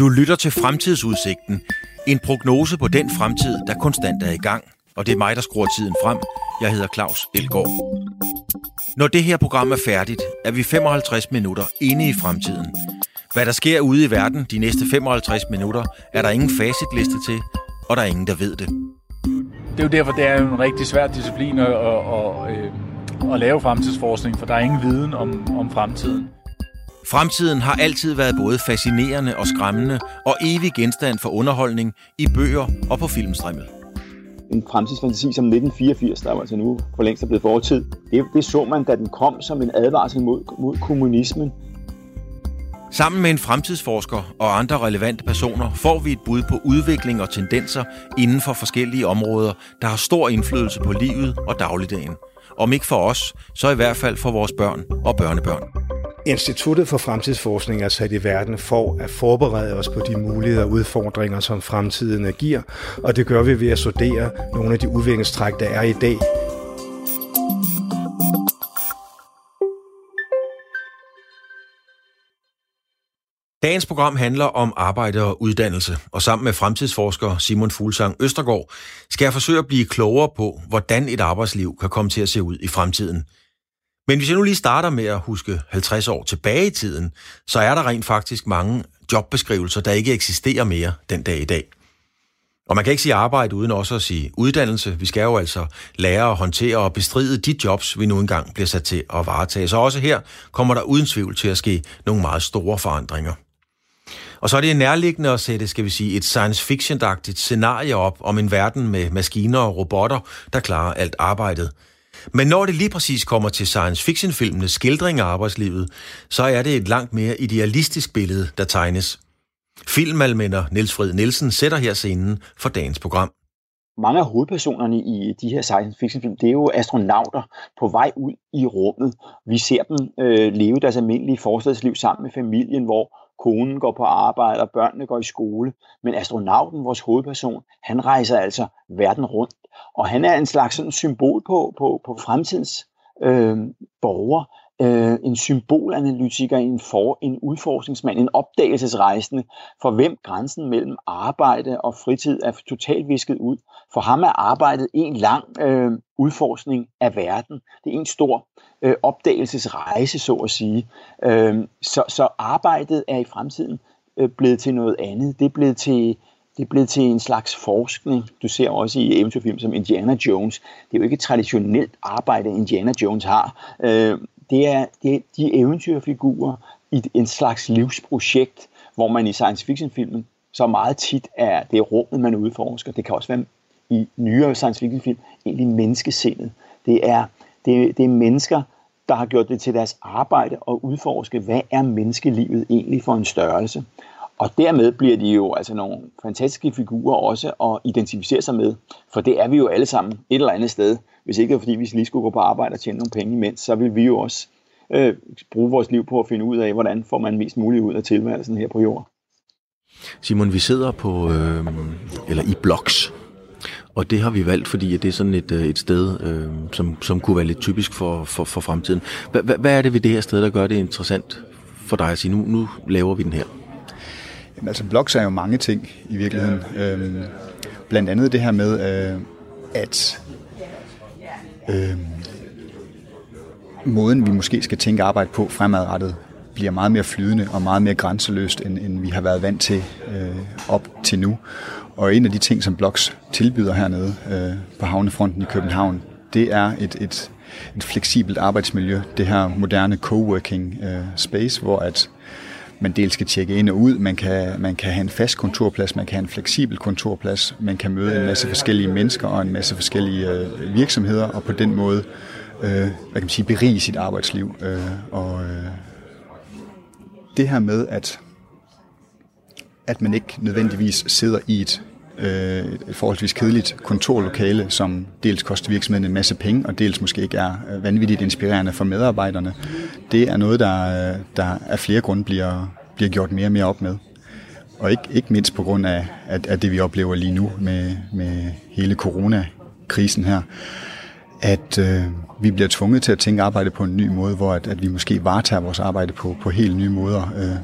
Du lytter til Fremtidsudsigten. En prognose på den fremtid, der konstant er i gang. Og det er mig, der skruer tiden frem. Jeg hedder Claus Elgaard. Når det her program er færdigt, er vi 55 minutter inde i fremtiden. Hvad der sker ude i verden de næste 55 minutter, er der ingen facitliste til, og der er ingen, der ved det. Det er jo derfor, det er en rigtig svær disciplin at, at, at, øhm, at lave fremtidsforskning, for der er ingen viden om, om fremtiden. Fremtiden har altid været både fascinerende og skræmmende, og evig genstand for underholdning i bøger og på filmstrimmel. En fremtidsfantasi som 1984, der var altså nu for længst er blevet fortid, det, det så man, da den kom som en advarsel mod, mod kommunismen. Sammen med en fremtidsforsker og andre relevante personer får vi et bud på udvikling og tendenser inden for forskellige områder, der har stor indflydelse på livet og dagligdagen. Om ikke for os, så i hvert fald for vores børn og børnebørn. Instituttet for Fremtidsforskning er sat i verden for at forberede os på de muligheder og udfordringer, som fremtiden giver, og det gør vi ved at studere nogle af de udviklingstræk, der er i dag. Dagens program handler om arbejde og uddannelse, og sammen med fremtidsforsker Simon Fuglsang Østergaard skal jeg forsøge at blive klogere på, hvordan et arbejdsliv kan komme til at se ud i fremtiden – men hvis jeg nu lige starter med at huske 50 år tilbage i tiden, så er der rent faktisk mange jobbeskrivelser, der ikke eksisterer mere den dag i dag. Og man kan ikke sige arbejde uden også at sige uddannelse. Vi skal jo altså lære at håndtere og bestride de jobs, vi nu engang bliver sat til at varetage. Så også her kommer der uden tvivl til at ske nogle meget store forandringer. Og så er det nærliggende at sætte, skal vi sige, et science fiction-agtigt scenarie op om en verden med maskiner og robotter, der klarer alt arbejdet – men når det lige præcis kommer til science fiction-filmenes skildring af arbejdslivet, så er det et langt mere idealistisk billede, der tegnes. Filmalmænder Niels Fred Nielsen sætter her scenen for dagens program. Mange af hovedpersonerne i de her science fiction film, det er jo astronauter på vej ud i rummet. Vi ser dem øh, leve deres almindelige forstadsliv sammen med familien, hvor konen går på arbejde og børnene går i skole. Men astronauten, vores hovedperson, han rejser altså verden rundt og han er en slags sådan symbol på, på, på fremtidens øh, borger, øh, en symbolanalytiker, en, for, en udforskningsmand, en opdagelsesrejsende, for hvem grænsen mellem arbejde og fritid er totalt visket ud. For ham er arbejdet en lang øh, udforskning af verden. Det er en stor øh, opdagelsesrejse, så at sige. Øh, så, så arbejdet er i fremtiden øh, blevet til noget andet. Det er blevet til det er blevet til en slags forskning. Du ser også i eventyrfilm som Indiana Jones. Det er jo ikke et traditionelt arbejde, Indiana Jones har. Øh, det er, det er de eventyrfigurer i en slags livsprojekt, hvor man i science fiction filmen så meget tit er det er rummet, man udforsker. Det kan også være i nyere science fiction film egentlig menneskesindet. Det er, det, det er mennesker, der har gjort det til deres arbejde at udforske, hvad er menneskelivet egentlig for en størrelse. Og dermed bliver de jo altså nogle fantastiske figurer også at identificere sig med. For det er vi jo alle sammen et eller andet sted. Hvis ikke fordi vi lige skulle gå på arbejde og tjene nogle penge imens, så vil vi jo også øh, bruge vores liv på at finde ud af, hvordan får man mest muligt ud af tilværelsen her på jorden. Simon, vi sidder på, øh, eller i bloks, og det har vi valgt, fordi det er sådan et, øh, et sted, øh, som, som kunne være lidt typisk for, for, for fremtiden. Hvad er det ved det her sted, der gør det interessant for dig at sige, nu, nu laver vi den her? Jamen, altså blogs er jo mange ting i virkeligheden. Øhm, blandt andet det her med, øh, at øh, måden vi måske skal tænke arbejde på fremadrettet bliver meget mere flydende og meget mere grænseløst, end, end vi har været vant til øh, op til nu. Og en af de ting, som Blogs tilbyder hernede øh, på havnefronten i København, det er et, et, et fleksibelt arbejdsmiljø, det her moderne coworking øh, space, hvor at man dels skal tjekke ind og ud, man kan, man kan have en fast kontorplads, man kan have en fleksibel kontorplads, man kan møde en masse forskellige mennesker og en masse forskellige øh, virksomheder, og på den måde øh, hvad kan man sige, berige sit arbejdsliv. Øh, og øh, det her med, at, at man ikke nødvendigvis sidder i et, øh, et forholdsvis kedeligt kontorlokale, som dels koster virksomheden en masse penge, og dels måske ikke er øh, vanvittigt inspirerende for medarbejderne, det er noget, der, øh, der af flere grunde bliver, bliver gjort mere og mere op med. Og ikke, ikke mindst på grund af, at, at det, vi oplever lige nu med, med hele coronakrisen her, at øh, vi bliver tvunget til at tænke arbejde på en ny måde, hvor at, at vi måske varetager vores arbejde på, på helt nye måder. Øh,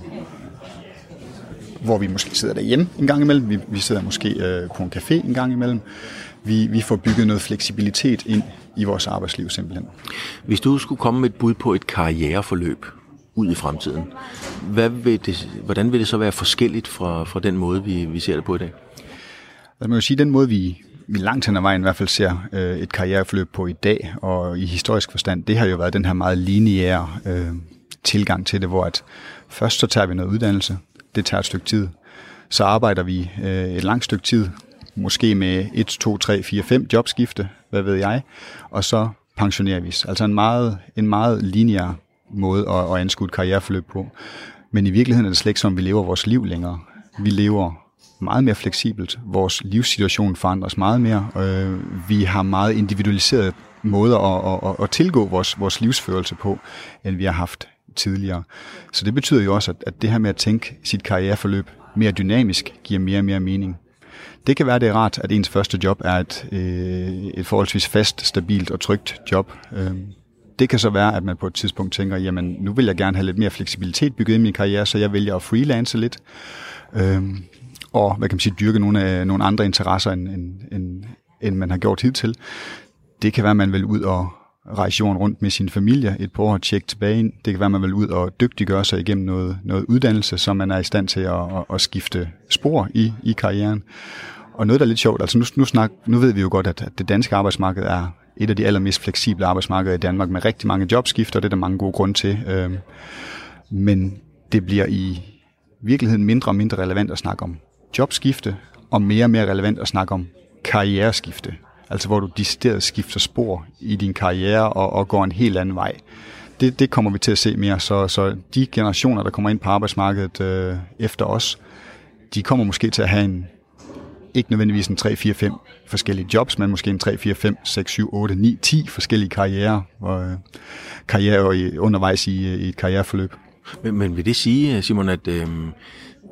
hvor vi måske sidder derhjemme en gang imellem, vi, vi sidder måske øh, på en café en gang imellem. Vi, vi får bygget noget fleksibilitet ind i vores arbejdsliv simpelthen. Hvis du skulle komme med et bud på et karriereforløb ud i fremtiden, hvad vil det, hvordan vil det så være forskelligt fra, fra den måde, vi, vi ser det på i dag? Altså man kan sige, den måde, vi, vi langt hen ad vejen i hvert fald ser øh, et karriereforløb på i dag, og i historisk forstand, det har jo været den her meget lineære øh, tilgang til det, hvor at først så tager vi noget uddannelse, det tager et stykke tid, så arbejder vi øh, et langt stykke tid, måske med 1, 2, 3, 4, 5 jobskifte, hvad ved jeg, og så pensionerer vi Altså en meget, en meget lineær måde at, at anskue et karriereforløb på. Men i virkeligheden er det slet ikke som, vi lever vores liv længere. Vi lever meget mere fleksibelt. Vores livssituation forandres meget mere. Øh, vi har meget individualiserede måder at, at, at tilgå vores, vores livsførelse på, end vi har haft tidligere. Så det betyder jo også, at, at det her med at tænke sit karriereforløb mere dynamisk, giver mere og mere mening. Det kan være, det er rart, at ens første job er et, øh, et forholdsvis fast, stabilt og trygt job. Øh, det kan så være, at man på et tidspunkt tænker, jamen nu vil jeg gerne have lidt mere fleksibilitet bygget i min karriere, så jeg vælger at freelance lidt. Øh, og hvad kan man sige, dyrke nogle, af, nogle andre interesser, end, end, end, end man har gjort hidtil. Det kan være, at man vil ud og rejse jorden rundt med sin familie et par år og tjekke tilbage ind. Det kan være, at man vil ud og dygtiggøre sig igennem noget, noget uddannelse, så man er i stand til at, at, at skifte spor i, i karrieren. Og noget, der er lidt sjovt, altså nu, nu, snak, nu ved vi jo godt, at, det danske arbejdsmarked er et af de allermest fleksible arbejdsmarkeder i Danmark, med rigtig mange jobskifter, det er der mange gode grunde til. Øhm, men det bliver i virkeligheden mindre og mindre relevant at snakke om jobskifte, og mere og mere relevant at snakke om karriereskifte. Altså hvor du decideret skifter spor i din karriere og, og går en helt anden vej. Det, det kommer vi til at se mere, så, så de generationer, der kommer ind på arbejdsmarkedet øh, efter os, de kommer måske til at have en, ikke nødvendigvis en 3, 4, 5 forskellige jobs, men måske en 3, 4, 5, 6, 7, 8, 9, 10 forskellige karrierer, og, øh, karriere øh, undervejs i, øh, i et karriereforløb. Men, men vil det sige, øh, Simon, at øh,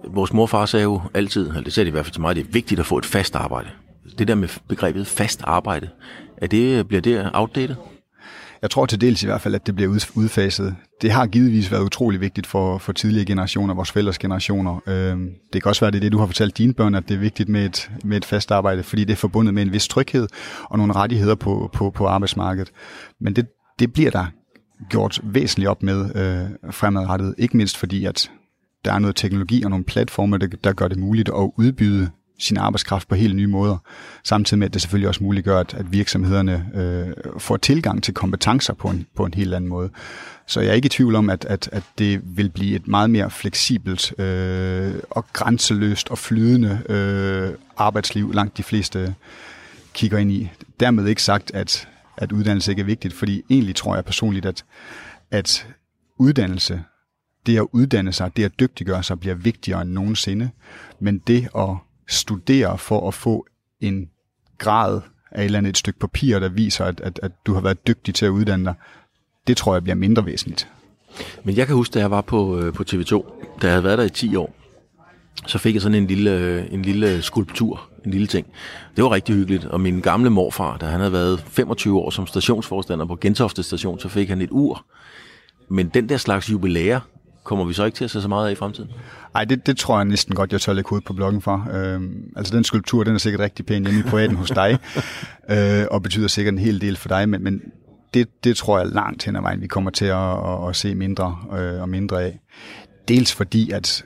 vores morfar sagde jo altid, eller det sagde det i hvert fald til mig, det er vigtigt at få et fast arbejde. Det der med begrebet fast arbejde, er det, bliver det outdated? Jeg tror til dels i hvert fald, at det bliver udfaset. Det har givetvis været utrolig vigtigt for, for tidligere generationer, vores fælles generationer. Øhm, det kan også være, det er det, du har fortalt dine børn, at det er vigtigt med et, med et fast arbejde, fordi det er forbundet med en vis tryghed og nogle rettigheder på, på, på arbejdsmarkedet. Men det, det bliver der gjort væsentligt op med øh, fremadrettet. Ikke mindst fordi, at der er noget teknologi og nogle platforme, der, der gør det muligt at udbyde sin arbejdskraft på helt nye måder, samtidig med, at det selvfølgelig også muliggør, at, at virksomhederne øh, får tilgang til kompetencer på en, på en helt anden måde. Så jeg er ikke i tvivl om, at, at, at det vil blive et meget mere fleksibelt øh, og grænseløst og flydende øh, arbejdsliv, langt de fleste kigger ind i. Dermed ikke sagt, at, at uddannelse ikke er vigtigt, fordi egentlig tror jeg personligt, at, at uddannelse det at uddanne sig, det at dygtiggøre sig, bliver vigtigere end nogensinde. Men det at studere for at få en grad af et eller andet et stykke papir, der viser, at, at, at du har været dygtig til at uddanne dig, det tror jeg bliver mindre væsentligt. Men jeg kan huske, da jeg var på, øh, på TV2, da jeg havde været der i 10 år, så fik jeg sådan en lille, øh, en lille skulptur, en lille ting. Det var rigtig hyggeligt, og min gamle morfar, da han havde været 25 år som stationsforstander på Gentofte station, så fik han et ur. Men den der slags jubilæer, kommer vi så ikke til at se så meget af i fremtiden? Nej, det, det tror jeg næsten godt, jeg tør lægge hovedet på bloggen for. Øhm, altså den skulptur, den er sikkert rigtig pæn hjemme i poeten hos dig, øh, og betyder sikkert en hel del for dig, men, men det, det tror jeg langt hen ad vejen, vi kommer til at, at, at se mindre øh, og mindre af. Dels fordi, at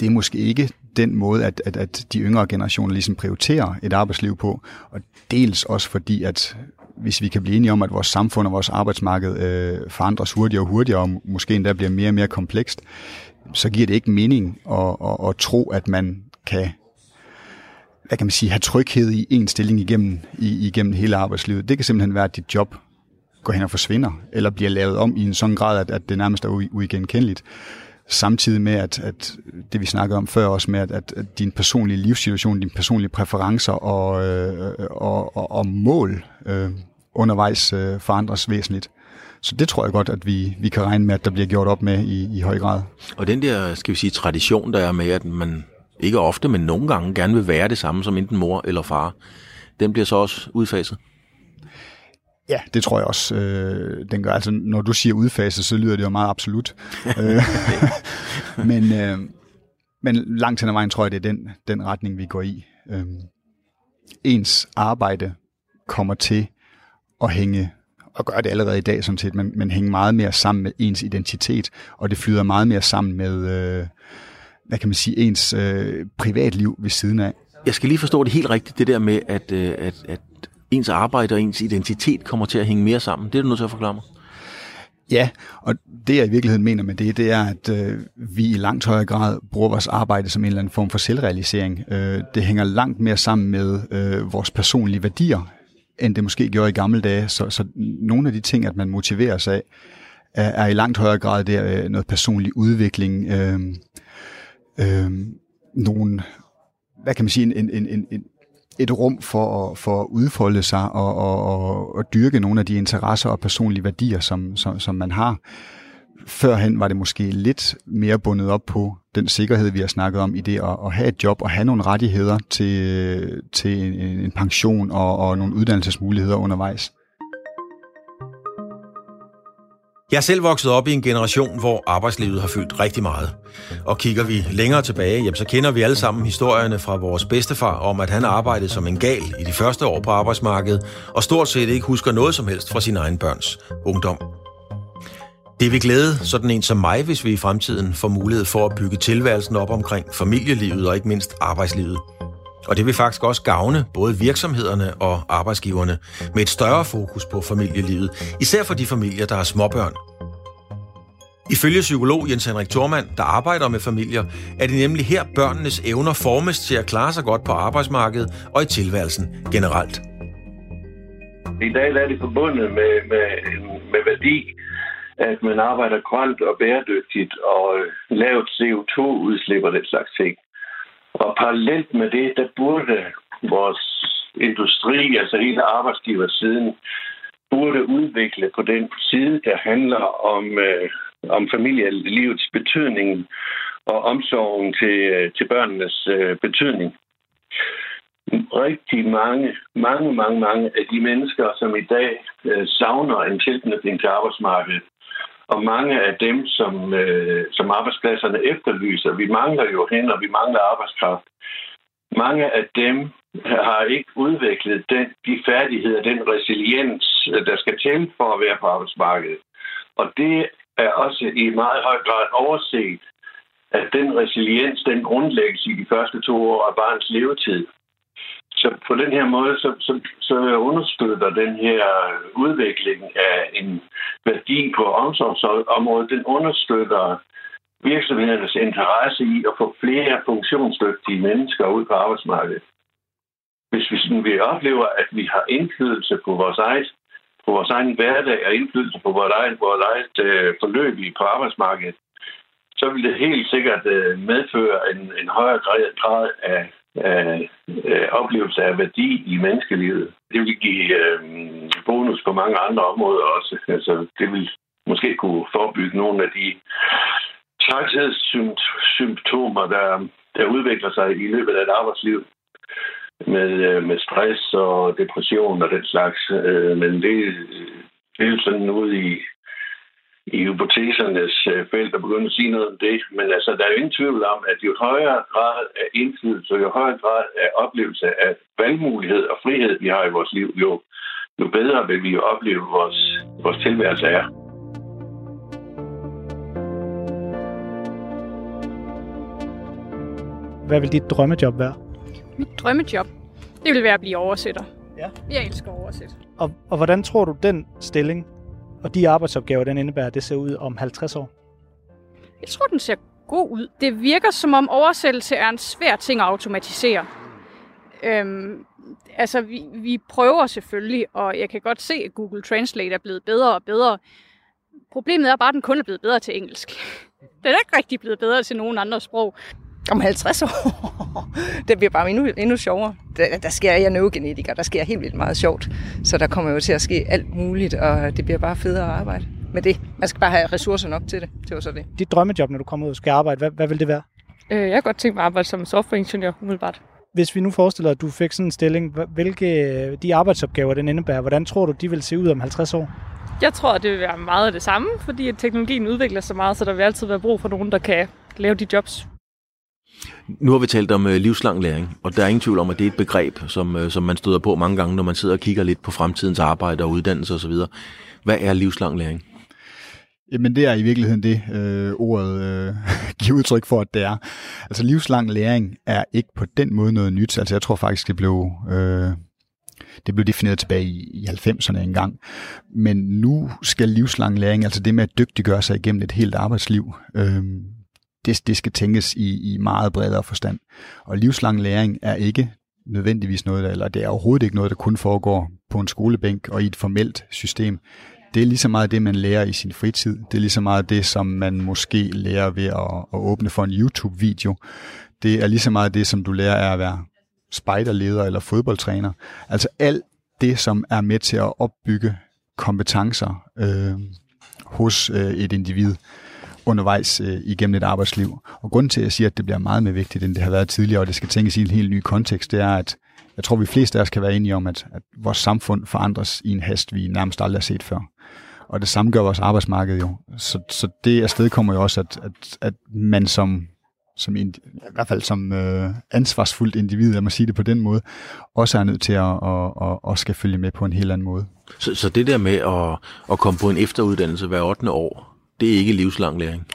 det er måske ikke den måde, at, at, at de yngre generationer ligesom prioriterer et arbejdsliv på, og dels også fordi, at hvis vi kan blive enige om, at vores samfund og vores arbejdsmarked øh, forandres hurtigere og hurtigere, og måske endda bliver mere og mere komplekst, så giver det ikke mening at, at, at tro, at man kan hvad kan man sige, have tryghed i en stilling igennem, i, igennem hele arbejdslivet. Det kan simpelthen være, at dit job går hen og forsvinder, eller bliver lavet om i en sådan grad, at, at det nærmest er uigenkendeligt. Samtidig med, at, at det vi snakkede om før også med, at, at, din personlige livssituation, dine personlige præferencer og, øh, og, og, og mål øh, undervejs øh, forandres væsentligt. Så det tror jeg godt, at vi, vi kan regne med, at der bliver gjort op med i, i høj grad. Og den der, skal vi sige, tradition, der er med, at man ikke ofte, men nogle gange gerne vil være det samme som enten mor eller far, den bliver så også udfaset? Ja, det tror jeg også. Øh, den gør, altså, når du siger udfaset, så lyder det jo meget absolut. Øh, men, øh, men langt hen ad vejen tror jeg, det er den, den retning, vi går i. Øhm, ens arbejde kommer til at hænge og gør det allerede i dag sådan set, men, men hænge meget mere sammen med ens identitet, og det flyder meget mere sammen med, øh, hvad kan man sige, ens øh, privatliv ved siden af. Jeg skal lige forstå det helt rigtigt, det der med, at, øh, at, at ens arbejde og ens identitet kommer til at hænge mere sammen. Det er du nødt til at forklare mig. Ja, og det jeg i virkeligheden mener med det, det er, at øh, vi i langt højere grad bruger vores arbejde som en eller anden form for selvrealisering. Øh, det hænger langt mere sammen med øh, vores personlige værdier, end det måske gjorde i gamle dage. Så, så nogle af de ting, at man motiverer sig af, er, er i langt højere grad der, øh, noget personlig udvikling, øh, øh, nogle, hvad kan man sige, en, en, en, en, et rum for at, for at udfolde sig og, og, og, og dyrke nogle af de interesser og personlige værdier, som, som, som man har. Førhen var det måske lidt mere bundet op på den sikkerhed, vi har snakket om i det at, at have et job og have nogle rettigheder til, til en, en pension og, og nogle uddannelsesmuligheder undervejs. Jeg er selv vokset op i en generation, hvor arbejdslivet har fyldt rigtig meget. Og kigger vi længere tilbage, jamen, så kender vi alle sammen historierne fra vores bedstefar om, at han arbejdede som en gal i de første år på arbejdsmarkedet, og stort set ikke husker noget som helst fra sin egen børns ungdom. Det vil glæde sådan en som mig, hvis vi i fremtiden får mulighed for at bygge tilværelsen op omkring familielivet og ikke mindst arbejdslivet. Og det vil faktisk også gavne både virksomhederne og arbejdsgiverne med et større fokus på familielivet, især for de familier, der har småbørn. Ifølge psykolog Jens Henrik Thormand, der arbejder med familier, er det nemlig her børnenes evner formes til at klare sig godt på arbejdsmarkedet og i tilværelsen generelt. I dag er det forbundet med, med, med værdi, at man arbejder grønt og bæredygtigt og øh, lavt CO2-udslip og den slags ting. Og parallelt med det, der burde vores industri, altså hele arbejdsgiversiden, burde udvikle på den side, der handler om, øh, om familielivets betydning og omsorgen til, øh, til børnenes øh, betydning. Rigtig mange, mange, mange, mange af de mennesker, som i dag øh, savner en tilknytning til arbejdsmarkedet, og mange af dem, som, øh, som arbejdspladserne efterlyser, vi mangler jo hen, og vi mangler arbejdskraft. Mange af dem har ikke udviklet den, de færdigheder, den resiliens, øh, der skal til for at være på arbejdsmarkedet. Og det er også i meget høj grad overset, at den resiliens, den grundlægges i de første to år af barns levetid. Så på den her måde, så, så, så understøtter den her udvikling af en værdi på omsorgsområdet, den understøtter virksomhedernes interesse i at få flere funktionsdygtige mennesker ud på arbejdsmarkedet. Hvis vi, sådan, vi oplever, at vi har indflydelse på vores eget på vores egen hverdag og indflydelse på vores eget, vores eget øh, forløb i på arbejdsmarkedet, så vil det helt sikkert øh, medføre en, en højere grad af Øh, øh, oplevelse af værdi i menneskelivet. Det vil give øh, bonus på mange andre områder også. Altså, det vil måske kunne forebygge nogle af de træthedssymptomer, der, der udvikler sig i løbet af et arbejdsliv med, øh, med stress og depression og den slags. Øh, men det, det er jo sådan ude i, i hypotesernes øh, felt at begynde at sige noget om det. Men altså, der er jo ingen tvivl om, at jo højere grad af indflydelse, jo højere grad af oplevelse af valgmulighed og frihed, vi har i vores liv, jo, jo bedre vil vi jo opleve vores, vores tilværelse er. Hvad vil dit drømmejob være? Mit drømmejob, det vil være at blive oversætter. Ja. Jeg elsker at oversætte. Og, og hvordan tror du, den stilling og de arbejdsopgaver, den indebærer, det ser ud om 50 år? Jeg tror, den ser god ud. Det virker som om oversættelse er en svær ting at automatisere. Øhm, altså, vi, vi prøver selvfølgelig, og jeg kan godt se, at Google Translate er blevet bedre og bedre. Problemet er bare, at den kun er blevet bedre til engelsk. Den er ikke rigtig blevet bedre til nogen andre sprog. Om 50 år. det bliver bare endnu, endnu sjovere. Der, der sker jeg neurogenetiker, der sker helt vildt meget sjovt. Så der kommer jo til at ske alt muligt, og det bliver bare federe at arbejde med det. Man skal bare have ressourcer nok til det. Det var så det. Dit drømmejob, når du kommer ud og skal arbejde, hvad, hvad vil det være? Øh, jeg har godt tænkt mig at arbejde som softwareingeniør umiddelbart. Hvis vi nu forestiller, at du fik sådan en stilling, hvilke de arbejdsopgaver, den indebærer, hvordan tror du, de vil se ud om 50 år? Jeg tror, at det vil være meget af det samme, fordi at teknologien udvikler sig meget, så der vil altid være brug for nogen, der kan lave de jobs, nu har vi talt om øh, livslang læring, og der er ingen tvivl om, at det er et begreb, som, øh, som man støder på mange gange, når man sidder og kigger lidt på fremtidens arbejde og uddannelse osv. Hvad er livslang læring? Jamen det er i virkeligheden det, øh, ordet øh, giver udtryk for, at det er. Altså livslang læring er ikke på den måde noget nyt. Altså jeg tror faktisk, det blev, øh, det blev defineret tilbage i, i 90'erne engang. Men nu skal livslang læring, altså det med at dygtiggøre sig igennem et helt arbejdsliv, øh, det, det skal tænkes i, i meget bredere forstand. Og livslang læring er ikke nødvendigvis noget, der, eller det er overhovedet ikke noget, der kun foregår på en skolebænk og i et formelt system det er lige så meget det, man lærer i sin fritid. Det er lige så meget det, som man måske lærer ved at, at åbne for en YouTube-video. Det er lige så meget det, som du lærer af at være spejderleder eller fodboldtræner. Altså alt det, som er med til at opbygge kompetencer øh, hos øh, et individ undervejs øh, igennem et arbejdsliv. Og grunden til, at jeg siger, at det bliver meget mere vigtigt, end det har været tidligere, og det skal tænkes i en helt ny kontekst, det er, at jeg tror, vi fleste af os kan være enige om, at, at vores samfund forandres i en hast, vi nærmest aldrig har set før. Og det samme gør vores arbejdsmarked jo. Så, så det afsted kommer jo også, at, at, at man som, som i hvert fald som øh, ansvarsfuldt individ, lad mig sige det på den måde, også er nødt til at, at, at, at skal følge med på en helt anden måde. Så, så det der med at, at komme på en efteruddannelse hver 8. år, det er ikke livslang læring?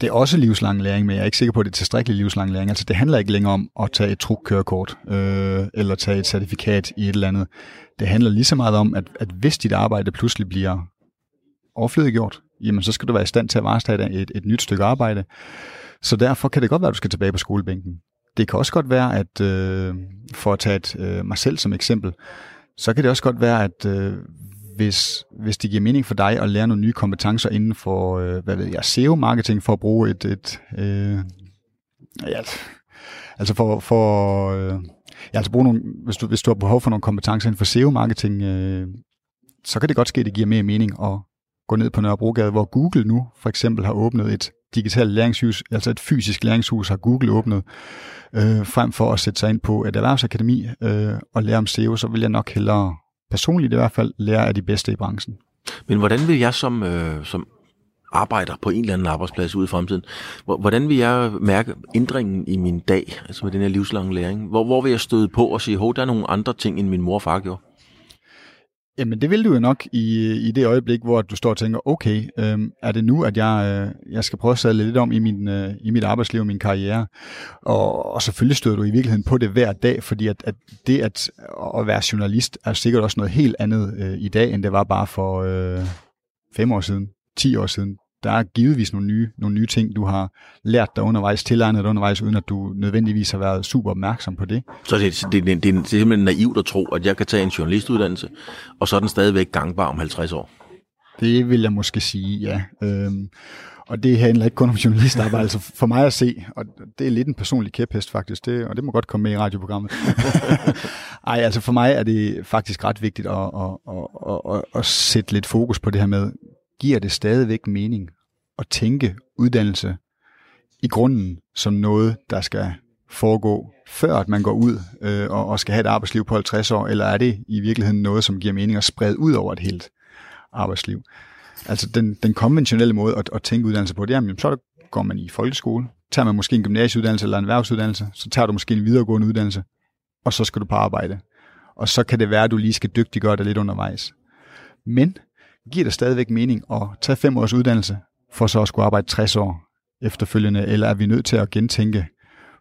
Det er også livslang læring, men jeg er ikke sikker på, at det er tilstrækkelig livslang læring. Altså det handler ikke længere om at tage et trukkørekort, øh, eller tage et certifikat i et eller andet. Det handler lige så meget om, at, at hvis dit arbejde pludselig bliver overflødiggjort, jamen så skal du være i stand til at varetage et, et nyt stykke arbejde. Så derfor kan det godt være, at du skal tilbage på skolebænken. Det kan også godt være, at øh, for at tage et, øh, mig selv som eksempel, så kan det også godt være, at øh, hvis, hvis det giver mening for dig at lære nogle nye kompetencer inden for, øh, hvad ved jeg, SEO-marketing, for at bruge et, et øh, ja, altså for, for øh, ja, altså bruge nogle, hvis du, hvis du har behov for nogle kompetencer inden for SEO-marketing, øh, så kan det godt ske, at det giver mere mening at gå ned på Nørrebrogade, hvor Google nu for eksempel har åbnet et digitalt læringshus, altså et fysisk læringshus har Google åbnet, øh, frem for at sætte sig ind på et erhvervsakademi øh, og lære om SEO, så vil jeg nok hellere personligt i hvert fald lærer af de bedste i branchen. Men hvordan vil jeg som, øh, som arbejder på en eller anden arbejdsplads ude i fremtiden, hvordan vil jeg mærke ændringen i min dag, altså med den her livslange læring? Hvor, hvor vil jeg støde på og sige, hov, der er nogle andre ting, end min mor og far gjorde? Jamen det vil du jo nok i, i det øjeblik, hvor du står og tænker, okay, øh, er det nu, at jeg, øh, jeg skal prøve at sadle lidt om i, min, øh, i mit arbejdsliv og min karriere? Og, og selvfølgelig støder du i virkeligheden på det hver dag, fordi at, at det at, at være journalist er sikkert også noget helt andet øh, i dag, end det var bare for øh, fem år siden, ti år siden der er givetvis nogle nye, nogle nye ting, du har lært dig undervejs, tilegnet dig undervejs, uden at du nødvendigvis har været super opmærksom på det. Så det, det, det, det er simpelthen naivt at tro, at jeg kan tage en journalistuddannelse, og så er den stadigvæk gangbar om 50 år? Det vil jeg måske sige, ja. Øhm, og det handler ikke kun om journalistarbejde, altså for mig at se, og det er lidt en personlig kæphest faktisk, det, og det må godt komme med i radioprogrammet. Ej, altså for mig er det faktisk ret vigtigt at, at, at, at, at sætte lidt fokus på det her med, giver det stadigvæk mening at tænke uddannelse i grunden som noget, der skal foregå, før at man går ud øh, og, og skal have et arbejdsliv på 50 år, eller er det i virkeligheden noget, som giver mening at sprede ud over et helt arbejdsliv? Altså den, den konventionelle måde at, at tænke uddannelse på, det er, så går man i folkeskole, tager man måske en gymnasieuddannelse eller en erhvervsuddannelse, så tager du måske en videregående uddannelse, og så skal du på arbejde. Og så kan det være, at du lige skal dygtiggøre dig lidt undervejs. Men giver det stadigvæk mening at tage fem års uddannelse, for så at skulle arbejde 60 år efterfølgende, eller er vi nødt til at gentænke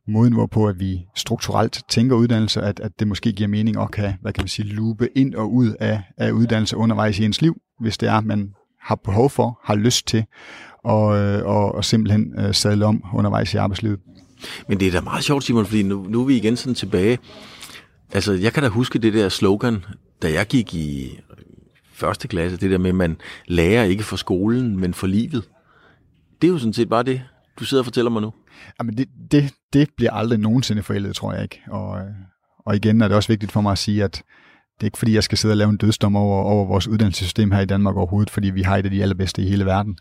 måden, hvorpå at vi strukturelt tænker uddannelse, at, at det måske giver mening at kan, hvad kan man sige, lupe ind og ud af, af uddannelse undervejs i ens liv, hvis det er, man har behov for, har lyst til, og, øh, og, og simpelthen uh, sadle om undervejs i arbejdslivet. Men det er da meget sjovt, Simon, fordi nu, nu er vi igen sådan tilbage. Altså, jeg kan da huske det der slogan, da jeg gik i første klasse, det der med, at man lærer ikke for skolen, men for livet. Det er jo sådan set bare det, du sidder og fortæller mig nu. Jamen det, det, det bliver aldrig nogensinde forældet, tror jeg ikke. Og, øh, og igen er det også vigtigt for mig at sige, at det er ikke fordi, jeg skal sidde og lave en dødsdom over, over vores uddannelsessystem her i Danmark overhovedet, fordi vi har et af de allerbedste i hele verden.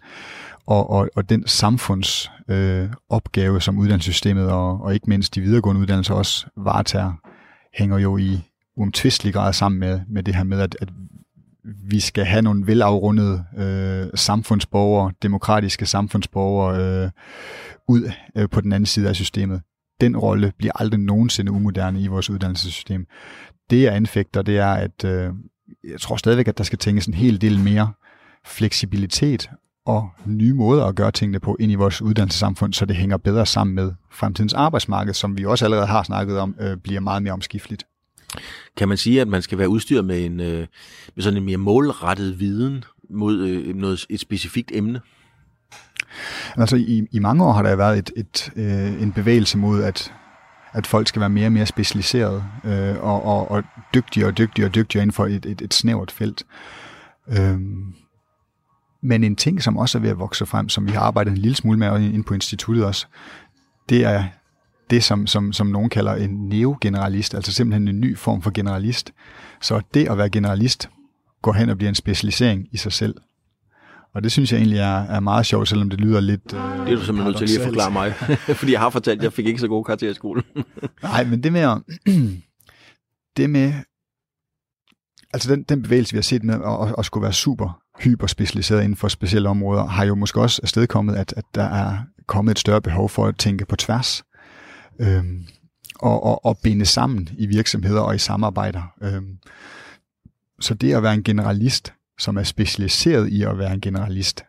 Og, og, og den samfundsopgave, øh, opgave, som uddannelsessystemet og, og ikke mindst de videregående uddannelser også varetager, hænger jo i umtvistelig grad sammen med, med det her med, at, at vi skal have nogle velafrundede øh, samfundsborgere, demokratiske samfundsborgere øh, ud øh, på den anden side af systemet. den rolle bliver aldrig nogensinde umoderne i vores uddannelsessystem. Det jeg anfægter, det er, at øh, jeg tror stadigvæk, at der skal tænkes en hel del mere fleksibilitet og nye måder at gøre tingene på ind i vores uddannelsessamfund, så det hænger bedre sammen med fremtidens arbejdsmarked, som vi også allerede har snakket om, øh, bliver meget mere omskifteligt. Kan man sige, at man skal være udstyret med, en, øh, med sådan en mere målrettet viden mod øh, noget, et specifikt emne? Altså i, i mange år har der været et, et, øh, en bevægelse mod, at, at folk skal være mere og mere specialiseret øh, og, og, og dygtigere og dygtigere og dygtigere inden for et, et, et snævert felt. Øh, men en ting, som også er ved at vokse frem, som vi har arbejdet en lille smule med inde på instituttet også, det er det, som, som, som nogen kalder en neogeneralist, altså simpelthen en ny form for generalist. Så det at være generalist går hen og bliver en specialisering i sig selv. Og det synes jeg egentlig er, er meget sjovt, selvom det lyder lidt øh, Det er du simpelthen nødt til lige at forklare mig, fordi jeg har fortalt, at jeg fik ikke så gode karakterer i skolen. Nej, men det med, det med altså den, den bevægelse, vi har set med at, at skulle være super hyperspecialiseret inden for specielle områder, har jo måske også afstedkommet, at, at der er kommet et større behov for at tænke på tværs øhm, og, og, og binde sammen i virksomheder og i samarbejder. Øhm, så det at være en generalist, som er specialiseret i at være en generalist,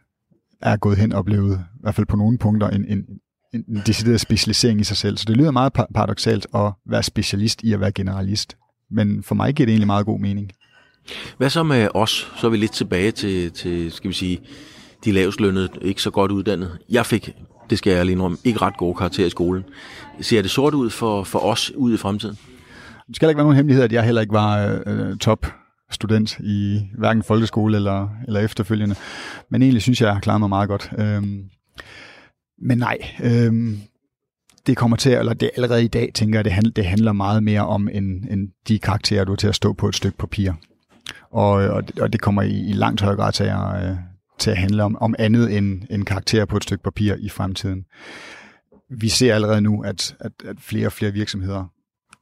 er gået hen og blevet, i hvert fald på nogle punkter, en, en, en decideret specialisering i sig selv. Så det lyder meget paradoxalt at være specialist i at være generalist. Men for mig giver det egentlig meget god mening. Hvad så med os? Så er vi lidt tilbage til, til skal vi sige, de lavslønnede, ikke så godt uddannede. Jeg fik, det skal jeg lige indrømme, ikke ret gode karakterer i skolen. Ser det sort ud for, for os ud i fremtiden? Det skal ikke være nogen hemmelighed, at jeg heller ikke var øh, øh top student i hverken folkeskole eller, eller efterfølgende. Men egentlig synes jeg, jeg har klaret mig meget godt. Øhm, men nej, øhm, det kommer til, eller det allerede i dag, tænker jeg, det handler, det handler meget mere om end, end de karakterer, du er til at stå på et stykke papir. Og, øh, og, det, og det kommer i, i langt højere grad til at, øh, til at handle om, om andet end, end karakterer på et stykke papir i fremtiden. Vi ser allerede nu, at, at, at flere og flere virksomheder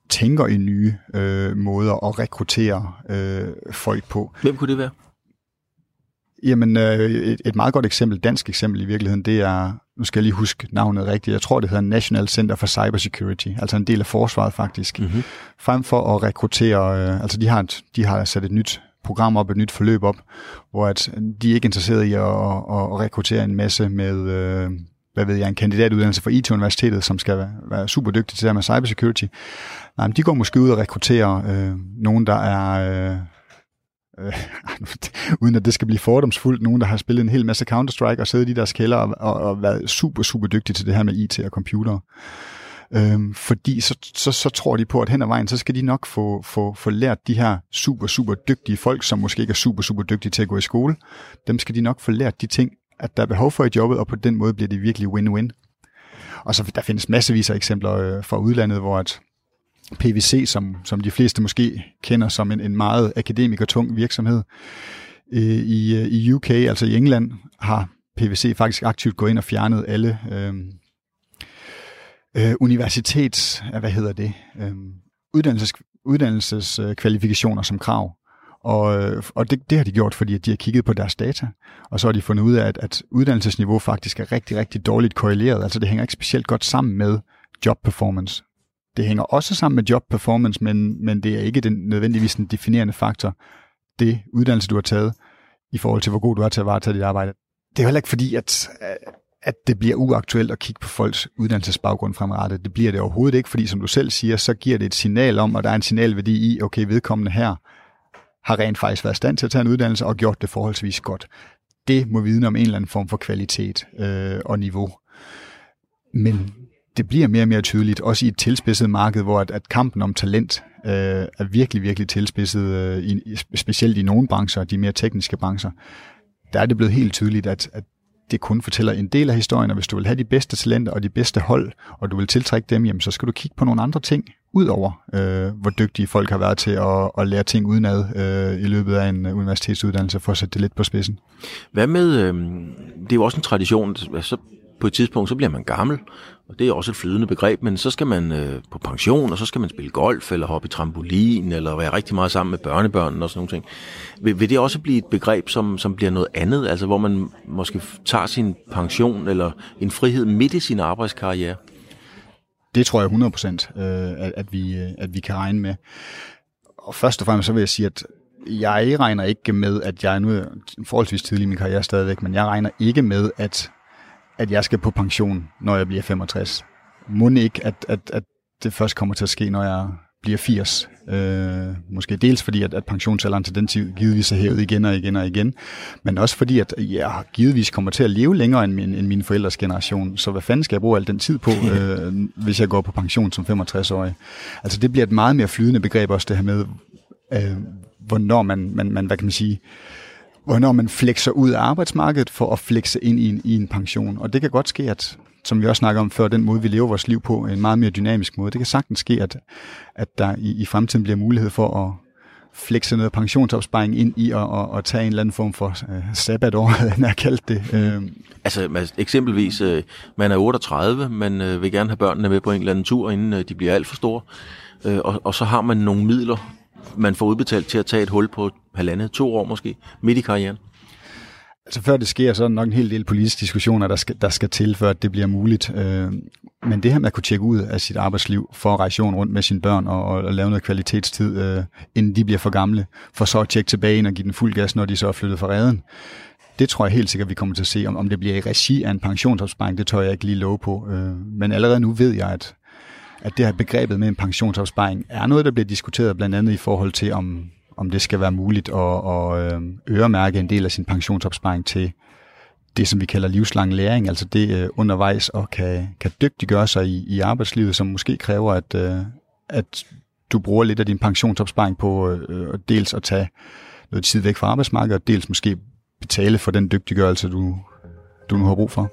tænker i nye øh, måder at rekruttere øh, folk på. Hvem kunne det være? Jamen, øh, et, et meget godt eksempel, dansk eksempel i virkeligheden, det er, nu skal jeg lige huske navnet rigtigt, jeg tror det hedder National Center for Cybersecurity, altså en del af forsvaret faktisk. Mm-hmm. Frem for at rekruttere, øh, altså de har, et, de har sat et nyt program op, et nyt forløb op, hvor at de er ikke interesseret i at, at, at rekruttere en masse med, øh, hvad ved jeg, en kandidatuddannelse fra IT-universitetet, som skal være, være super dygtig til det her med cybersecurity. Nej, men de går måske ud og rekrutterer øh, nogen, der er... Øh, øh, uden at det skal blive fordomsfuldt, nogen, der har spillet en hel masse Counter-Strike og siddet i deres kælder og, og, og været super, super dygtige til det her med IT og computer. Øhm, fordi så, så, så tror de på, at hen ad vejen, så skal de nok få, få, få lært de her super, super dygtige folk, som måske ikke er super, super dygtige til at gå i skole, dem skal de nok få lært de ting, at der er behov for i jobbet, og på den måde bliver det virkelig win-win. Og så der findes massevis af eksempler øh, fra udlandet, hvor at PVC, som, som de fleste måske kender som en, en meget akademikertung virksomhed, øh, i, øh, i UK, altså i England, har PVC faktisk aktivt gået ind og fjernet alle øh, øh, universitets, øh, hvad hedder det, øh, uddannelses, uddannelseskvalifikationer som krav. Og, og det, det har de gjort, fordi at de har kigget på deres data, og så har de fundet ud af, at, at uddannelsesniveau faktisk er rigtig, rigtig dårligt korreleret. Altså det hænger ikke specielt godt sammen med job performance. Det hænger også sammen med job performance, men, men det er ikke den, nødvendigvis den definerende faktor, det uddannelse, du har taget, i forhold til, hvor god du er til at varetage dit arbejde. Det er jo heller ikke fordi, at, at det bliver uaktuelt at kigge på folks uddannelsesbaggrund fremrettet. Det bliver det overhovedet ikke, fordi som du selv siger, så giver det et signal om, og der er en signalværdi i, okay, vedkommende her har rent faktisk været i stand til at tage en uddannelse og gjort det forholdsvis godt. Det må vidne om en eller anden form for kvalitet øh, og niveau. Men det bliver mere og mere tydeligt, også i et tilspidset marked, hvor at, at kampen om talent øh, er virkelig, virkelig tilspidset, øh, i, specielt i nogle brancher, de mere tekniske brancher. Der er det blevet helt tydeligt, at, at det kun fortæller en del af historien, og hvis du vil have de bedste talenter og de bedste hold, og du vil tiltrække dem, jamen, så skal du kigge på nogle andre ting, udover øh, hvor dygtige folk har været til at, at lære ting udenad øh, i løbet af en øh, universitetsuddannelse, for at sætte det lidt på spidsen. Hvad med, øh, det er jo også en tradition, så på et tidspunkt, så bliver man gammel, og det er også et flydende begreb, men så skal man øh, på pension, og så skal man spille golf, eller hoppe i trampolin, eller være rigtig meget sammen med børnebørnene og sådan nogle ting. Vil, vil det også blive et begreb, som, som bliver noget andet, altså hvor man måske tager sin pension eller en frihed midt i sin arbejdskarriere? det tror jeg 100% øh, at, at, vi, øh, at vi kan regne med. Og først og fremmest så vil jeg sige, at jeg regner ikke med, at jeg nu er forholdsvis tidlig i min karriere stadigvæk, men jeg regner ikke med, at, at jeg skal på pension, når jeg bliver 65. Må ikke, at, at, at det først kommer til at ske, når jeg bliver 80. Øh, måske dels fordi, at, at pensionsalderen til den tid givetvis er hævet igen og igen og igen, men også fordi, at jeg givetvis kommer til at leve længere end min, end min forældres generation. Så hvad fanden skal jeg bruge al den tid på, øh, hvis jeg går på pension som 65-årig? Altså det bliver et meget mere flydende begreb også det her med, øh, hvornår man, man, man, hvad kan man sige, hvornår man flexer ud af arbejdsmarkedet for at flexe ind i en, i en pension. Og det kan godt ske, at som vi også snakker om før, den måde, vi lever vores liv på, en meget mere dynamisk måde. Det kan sagtens ske, at, at der i, i fremtiden bliver mulighed for at flexe noget pensionsopsparing ind i og, og, og tage en eller anden form for øh, sabbatår, han har kaldt det. Øh. Altså eksempelvis, øh, man er 38, man øh, vil gerne have børnene med på en eller anden tur, inden øh, de bliver alt for store, øh, og, og så har man nogle midler, man får udbetalt til at tage et hul på halvandet, to år måske, midt i karrieren. Altså før det sker, så er der nok en hel del politiske diskussioner, der skal, der skal til, før det bliver muligt. Øh, men det her med at kunne tjekke ud af sit arbejdsliv for at rejse rundt med sine børn og, og lave noget kvalitetstid, øh, inden de bliver for gamle, for så at tjekke tilbage ind og give den fuld gas, når de så er flyttet fra redden. Det tror jeg helt sikkert, vi kommer til at se. Om, om det bliver i regi af en pensionsopsparing, det tør jeg ikke lige love på. Øh, men allerede nu ved jeg, at, at det her begrebet med en pensionsopsparing er noget, der bliver diskuteret blandt andet i forhold til, om om det skal være muligt at, at øhm, øremærke en del af sin pensionsopsparing til det, som vi kalder livslang læring, altså det øh, undervejs og kan, kan dygtiggøre sig i, i arbejdslivet, som måske kræver, at, øh, at du bruger lidt af din pensionsopsparing på øh, dels at tage noget tid væk fra arbejdsmarkedet, og dels måske betale for den dygtiggørelse, du, du nu har brug for.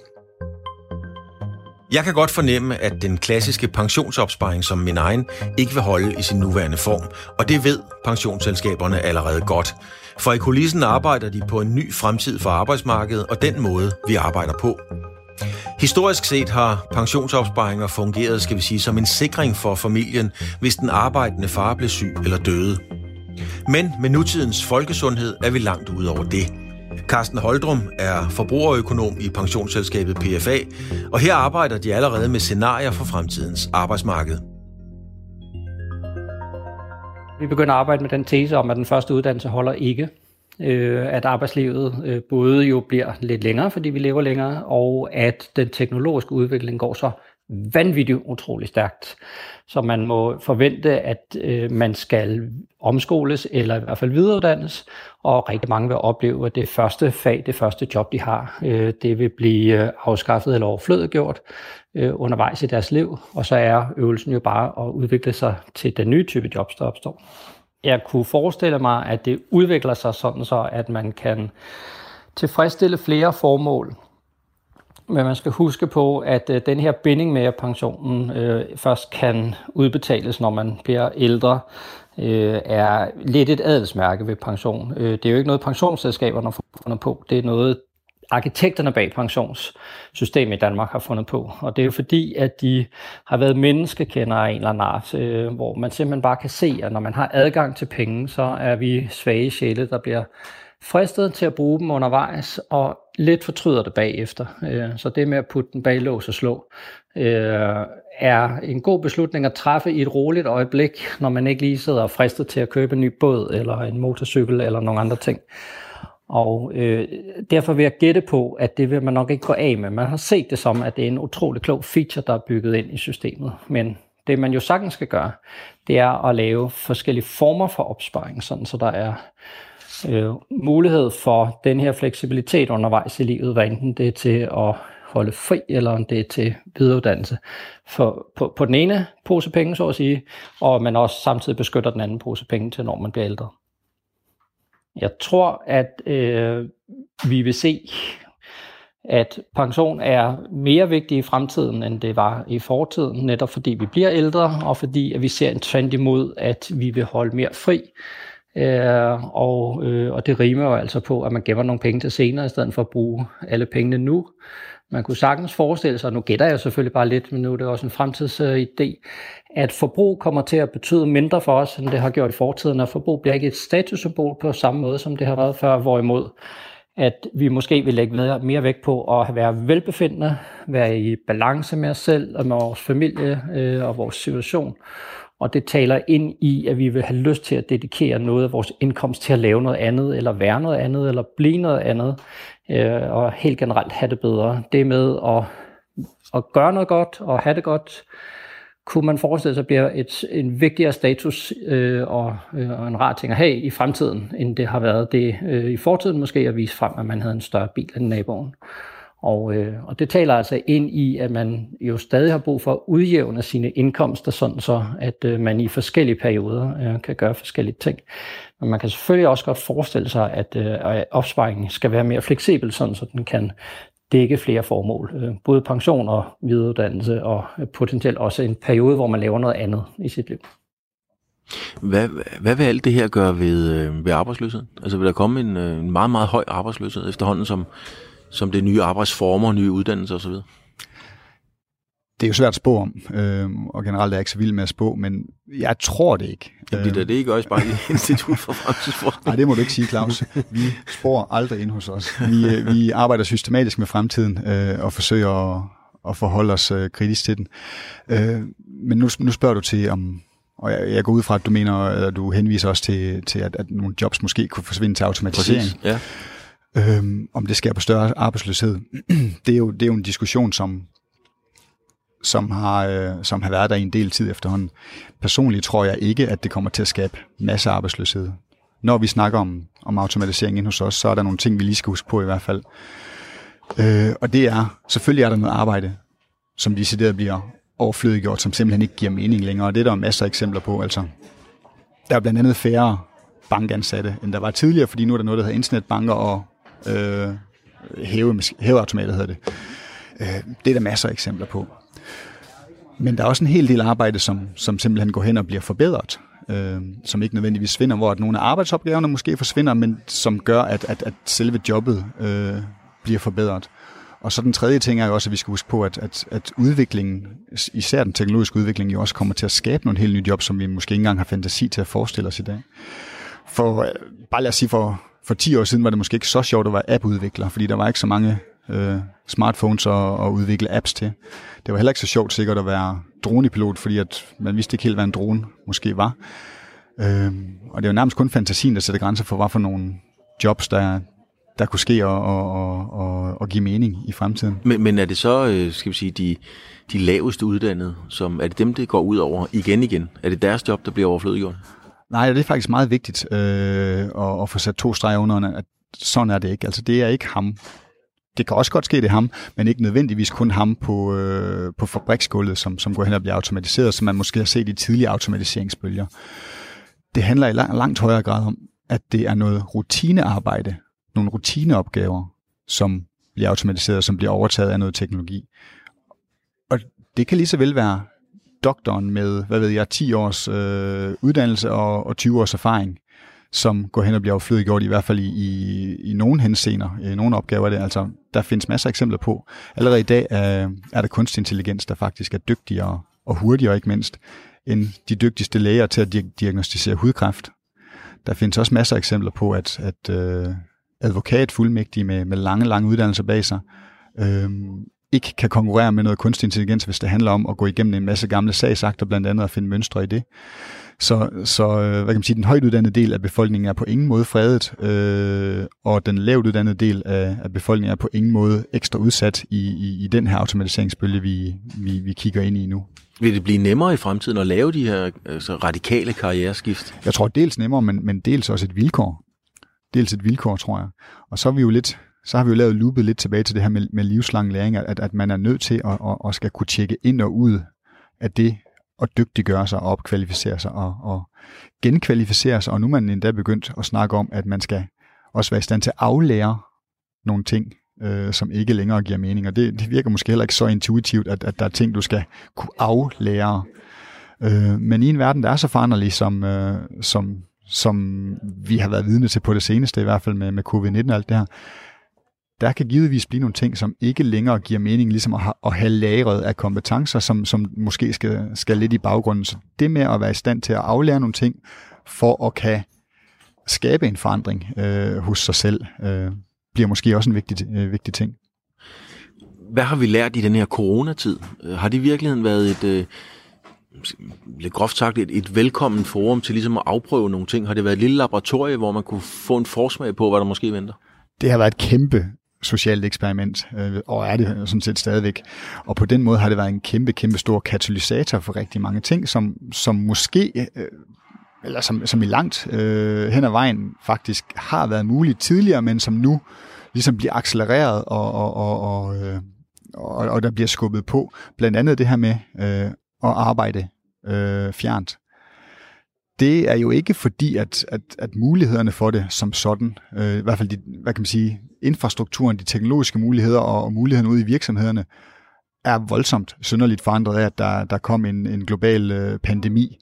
Jeg kan godt fornemme, at den klassiske pensionsopsparing som min egen ikke vil holde i sin nuværende form, og det ved pensionsselskaberne allerede godt. For i kulissen arbejder de på en ny fremtid for arbejdsmarkedet og den måde, vi arbejder på. Historisk set har pensionsopsparinger fungeret, skal vi sige, som en sikring for familien, hvis den arbejdende far blev syg eller døde. Men med nutidens folkesundhed er vi langt ud over det. Carsten Holdrum er forbrugerøkonom i pensionsselskabet PFA, og her arbejder de allerede med scenarier for fremtidens arbejdsmarked. Vi begynder at arbejde med den tese om, at den første uddannelse holder ikke. Øh, at arbejdslivet øh, både jo bliver lidt længere, fordi vi lever længere, og at den teknologiske udvikling går så vanvittigt utrolig stærkt. Så man må forvente, at øh, man skal omskoles eller i hvert fald videreuddannes, og rigtig mange vil opleve, at det første fag, det første job, de har, øh, det vil blive øh, afskaffet eller overflødegjort øh, undervejs i deres liv, og så er øvelsen jo bare at udvikle sig til den nye type jobs, der opstår. Jeg kunne forestille mig, at det udvikler sig sådan så, at man kan tilfredsstille flere formål men man skal huske på, at øh, den her binding med, at pensionen øh, først kan udbetales, når man bliver ældre, øh, er lidt et adelsmærke ved pension. Øh, det er jo ikke noget, pensionsselskaberne har fundet på. Det er noget, arkitekterne bag pensionssystemet i Danmark har fundet på. Og det er jo fordi, at de har været menneskekendere af en eller anden art, øh, hvor man simpelthen bare kan se, at når man har adgang til penge, så er vi svage sjæle, der bliver fristet til at bruge dem undervejs, og lidt fortryder det bagefter. Øh, så det med at putte den bag lås og slå, øh, er en god beslutning at træffe i et roligt øjeblik, når man ikke lige sidder fristet til at købe en ny båd, eller en motorcykel, eller nogle andre ting. Og øh, derfor vil jeg gætte på, at det vil man nok ikke gå af med. Man har set det som, at det er en utrolig klog feature, der er bygget ind i systemet. Men det man jo sagtens skal gøre, det er at lave forskellige former for opsparing, sådan så der er øh, mulighed for den her fleksibilitet undervejs i livet, hvad enten det er til at holde fri, eller om det er til videreuddannelse. For, på, på den ene pose penge, så at sige, og man også samtidig beskytter den anden pose penge til, når man bliver ældre. Jeg tror, at øh, vi vil se, at pension er mere vigtig i fremtiden, end det var i fortiden, netop fordi vi bliver ældre, og fordi at vi ser en trend imod, at vi vil holde mere fri. Øh, og, øh, og det rimer jo altså på, at man gemmer nogle penge til senere, i stedet for at bruge alle pengene nu. Man kunne sagtens forestille sig, og nu gætter jeg selvfølgelig bare lidt, men nu er det også en fremtidsidé, at forbrug kommer til at betyde mindre for os, end det har gjort i fortiden, og forbrug bliver ikke et statussymbol på samme måde, som det har været før, hvorimod at vi måske vil lægge mere, vægt på at være velbefindende, være i balance med os selv og med vores familie øh, og vores situation. Og det taler ind i, at vi vil have lyst til at dedikere noget af vores indkomst til at lave noget andet, eller være noget andet, eller blive noget andet, øh, og helt generelt have det bedre. Det med at, at gøre noget godt og have det godt, kunne man forestille sig bliver et, en vigtigere status øh, og, øh, og en rar ting at have i fremtiden, end det har været det øh, i fortiden måske at vise frem, at man havde en større bil end naboen. Og, øh, og det taler altså ind i, at man jo stadig har brug for at udjævne sine indkomster, sådan så at øh, man i forskellige perioder øh, kan gøre forskellige ting. Men man kan selvfølgelig også godt forestille sig, at øh, opsparingen skal være mere fleksibel, sådan så den kan dække flere formål. Øh, både pension og videreuddannelse, og potentielt også en periode, hvor man laver noget andet i sit liv. Hvad, hvad vil alt det her gøre ved, øh, ved arbejdsløsheden? Altså vil der komme en, øh, en meget, meget høj arbejdsløshed efterhånden, som, som det nye arbejdsformer, nye uddannelser osv.? Det er jo svært at spå om, øh, og generelt er jeg ikke så vild med at spå, men jeg tror det ikke. Jamen, det er det ikke også bare i Institut for Fremtidsforskning. Nej, det må du ikke sige, Claus. Vi spår aldrig ind hos os. Vi, øh, vi arbejder systematisk med fremtiden øh, og forsøger at, at forholde os øh, kritisk til den. Øh, men nu, nu spørger du til, om, og jeg, jeg går ud fra, at du mener, eller du henviser også til, til at, at nogle jobs måske kunne forsvinde til automatisering. Præcis, ja. Øhm, om det sker på større arbejdsløshed. det, er jo, det er jo en diskussion, som, som har, øh, som har været der i en del tid efterhånden. Personligt tror jeg ikke, at det kommer til at skabe masse arbejdsløshed. Når vi snakker om, om automatisering ind hos os, så er der nogle ting, vi lige skal huske på i hvert fald. Øh, og det er, selvfølgelig er der noget arbejde, som decideret bliver overflødiggjort, som simpelthen ikke giver mening længere. Og det er der masser af eksempler på. Altså, der er blandt andet færre bankansatte, end der var tidligere, fordi nu er der noget, der hedder internetbanker og øh, hæve, hæveautomater hedder det. Øh, det er der masser af eksempler på. Men der er også en hel del arbejde, som, som simpelthen går hen og bliver forbedret, øh, som ikke nødvendigvis svinder, hvor at nogle af arbejdsopgaverne måske forsvinder, men som gør, at, at, at selve jobbet øh, bliver forbedret. Og så den tredje ting er jo også, at vi skal huske på, at, at, at udviklingen, især den teknologiske udvikling, jo også kommer til at skabe nogle helt nye job, som vi måske ikke engang har fantasi til at forestille os i dag. For, øh, bare lad os sige, for, for 10 år siden var det måske ikke så sjovt at være appudvikler, fordi der var ikke så mange øh, smartphones at, at udvikle apps til. Det var heller ikke så sjovt sikkert at være dronepilot, fordi at man vidste ikke helt, hvad en drone måske var. Øh, og det var nærmest kun fantasien, der sætter grænser for, hvad for nogle jobs, der, der kunne ske og, og, og, og give mening i fremtiden. Men, men er det så, øh, skal vi sige, de, de laveste uddannede, som, er det dem, det går ud over igen igen? Er det deres job, der bliver overflødiggjort? Nej, det er faktisk meget vigtigt øh, at, at få sat to streger under, at sådan er det ikke. Altså det er ikke ham, det kan også godt ske, det er ham, men ikke nødvendigvis kun ham på, øh, på fabriksgulvet, som, som går hen og bliver automatiseret, som man måske har set i tidlige automatiseringsbølger. Det handler i lang, langt højere grad om, at det er noget rutinearbejde, nogle rutineopgaver, som bliver automatiseret, som bliver overtaget af noget teknologi. Og det kan lige så vel være doktoren med, hvad ved jeg, 10 års øh, uddannelse og, og 20 års erfaring, som går hen og bliver overflødiggjort, i hvert fald i, i, i nogle henseender, i nogle opgaver. Det. Altså, der findes masser af eksempler på. Allerede i dag er, er der kunstig intelligens, der faktisk er dygtigere og hurtigere ikke mindst, end de dygtigste læger til at diagnostisere hudkræft. Der findes også masser af eksempler på, at, at øh, advokat fuldmægtige med, med lange, lange uddannelser bag sig, øh, ikke kan konkurrere med noget kunstig intelligens, hvis det handler om at gå igennem en masse gamle sagsakter, blandt andet at finde mønstre i det. Så, så øh, hvad kan man sige, den højt uddannede del af befolkningen er på ingen måde fredet, øh, og den lavt uddannede del af, af befolkningen er på ingen måde ekstra udsat i, i, i den her automatiseringsbølge, vi, vi, vi kigger ind i nu. Vil det blive nemmere i fremtiden at lave de her altså, radikale karriereskift? Jeg tror dels nemmere, men, men dels også et vilkår. Dels et vilkår, tror jeg. Og så er vi jo lidt, så har vi jo lavet loopet lidt tilbage til det her med, med livslang læring, at, at man er nødt til at, at, at skal kunne tjekke ind og ud af det, og dygtiggøre sig og opkvalificere sig og, og genkvalificere sig. Og nu er man endda begyndt at snakke om, at man skal også være i stand til at aflære nogle ting, øh, som ikke længere giver mening. Og det, det virker måske heller ikke så intuitivt, at, at der er ting, du skal kunne aflære. Øh, men i en verden, der er så foranderlig, som, øh, som, som vi har været vidne til på det seneste, i hvert fald med, med covid-19 og alt det her, der kan givetvis blive nogle ting, som ikke længere giver mening, ligesom at, ha- at have lagret af kompetencer, som, som måske skal, skal lidt i baggrunden. Så det med at være i stand til at aflære nogle ting, for at kan skabe en forandring øh, hos sig selv, øh, bliver måske også en vigtig, øh, vigtig ting. Hvad har vi lært i den her coronatid? Har det i virkeligheden været et, øh, lidt groft sagt, et, et velkommen forum til ligesom at afprøve nogle ting? Har det været et lille laboratorie, hvor man kunne få en forsmag på, hvad der måske venter? Det har været et kæmpe socialt eksperiment, øh, og er det sådan set stadigvæk. Og på den måde har det været en kæmpe, kæmpe stor katalysator for rigtig mange ting, som, som måske, øh, eller som, som i langt øh, hen ad vejen faktisk har været muligt tidligere, men som nu ligesom bliver accelereret, og, og, og, og, øh, og, og der bliver skubbet på. Blandt andet det her med øh, at arbejde øh, fjernt. Det er jo ikke fordi, at, at, at mulighederne for det som sådan, øh, i hvert fald de, hvad kan man sige, infrastrukturen, de teknologiske muligheder og, og mulighederne ude i virksomhederne, er voldsomt synderligt forandret af, at der, der kom en, en global øh, pandemi.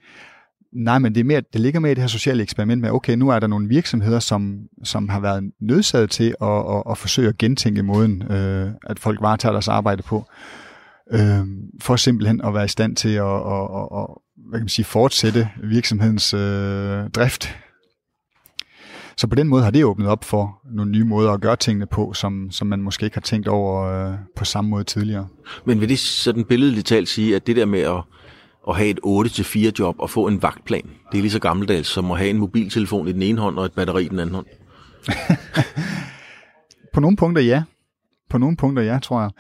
Nej, men det, er mere, det ligger med i det her sociale eksperiment med, okay, nu er der nogle virksomheder, som, som har været nødsaget til at, at, at forsøge at gentænke måden, øh, at folk varetager deres arbejde på, øh, for simpelthen at være i stand til at, at, at, at hvad kan man sige, fortsætte virksomhedens øh, drift. Så på den måde har det åbnet op for nogle nye måder at gøre tingene på, som, som man måske ikke har tænkt over øh, på samme måde tidligere. Men vil det sådan billedligt talt sige, at det der med at at have et 8-4 job og få en vagtplan. Det er lige så gammeldags som at have en mobiltelefon i den ene hånd og et batteri i den anden hånd. på nogle punkter ja. På nogle punkter ja, tror jeg.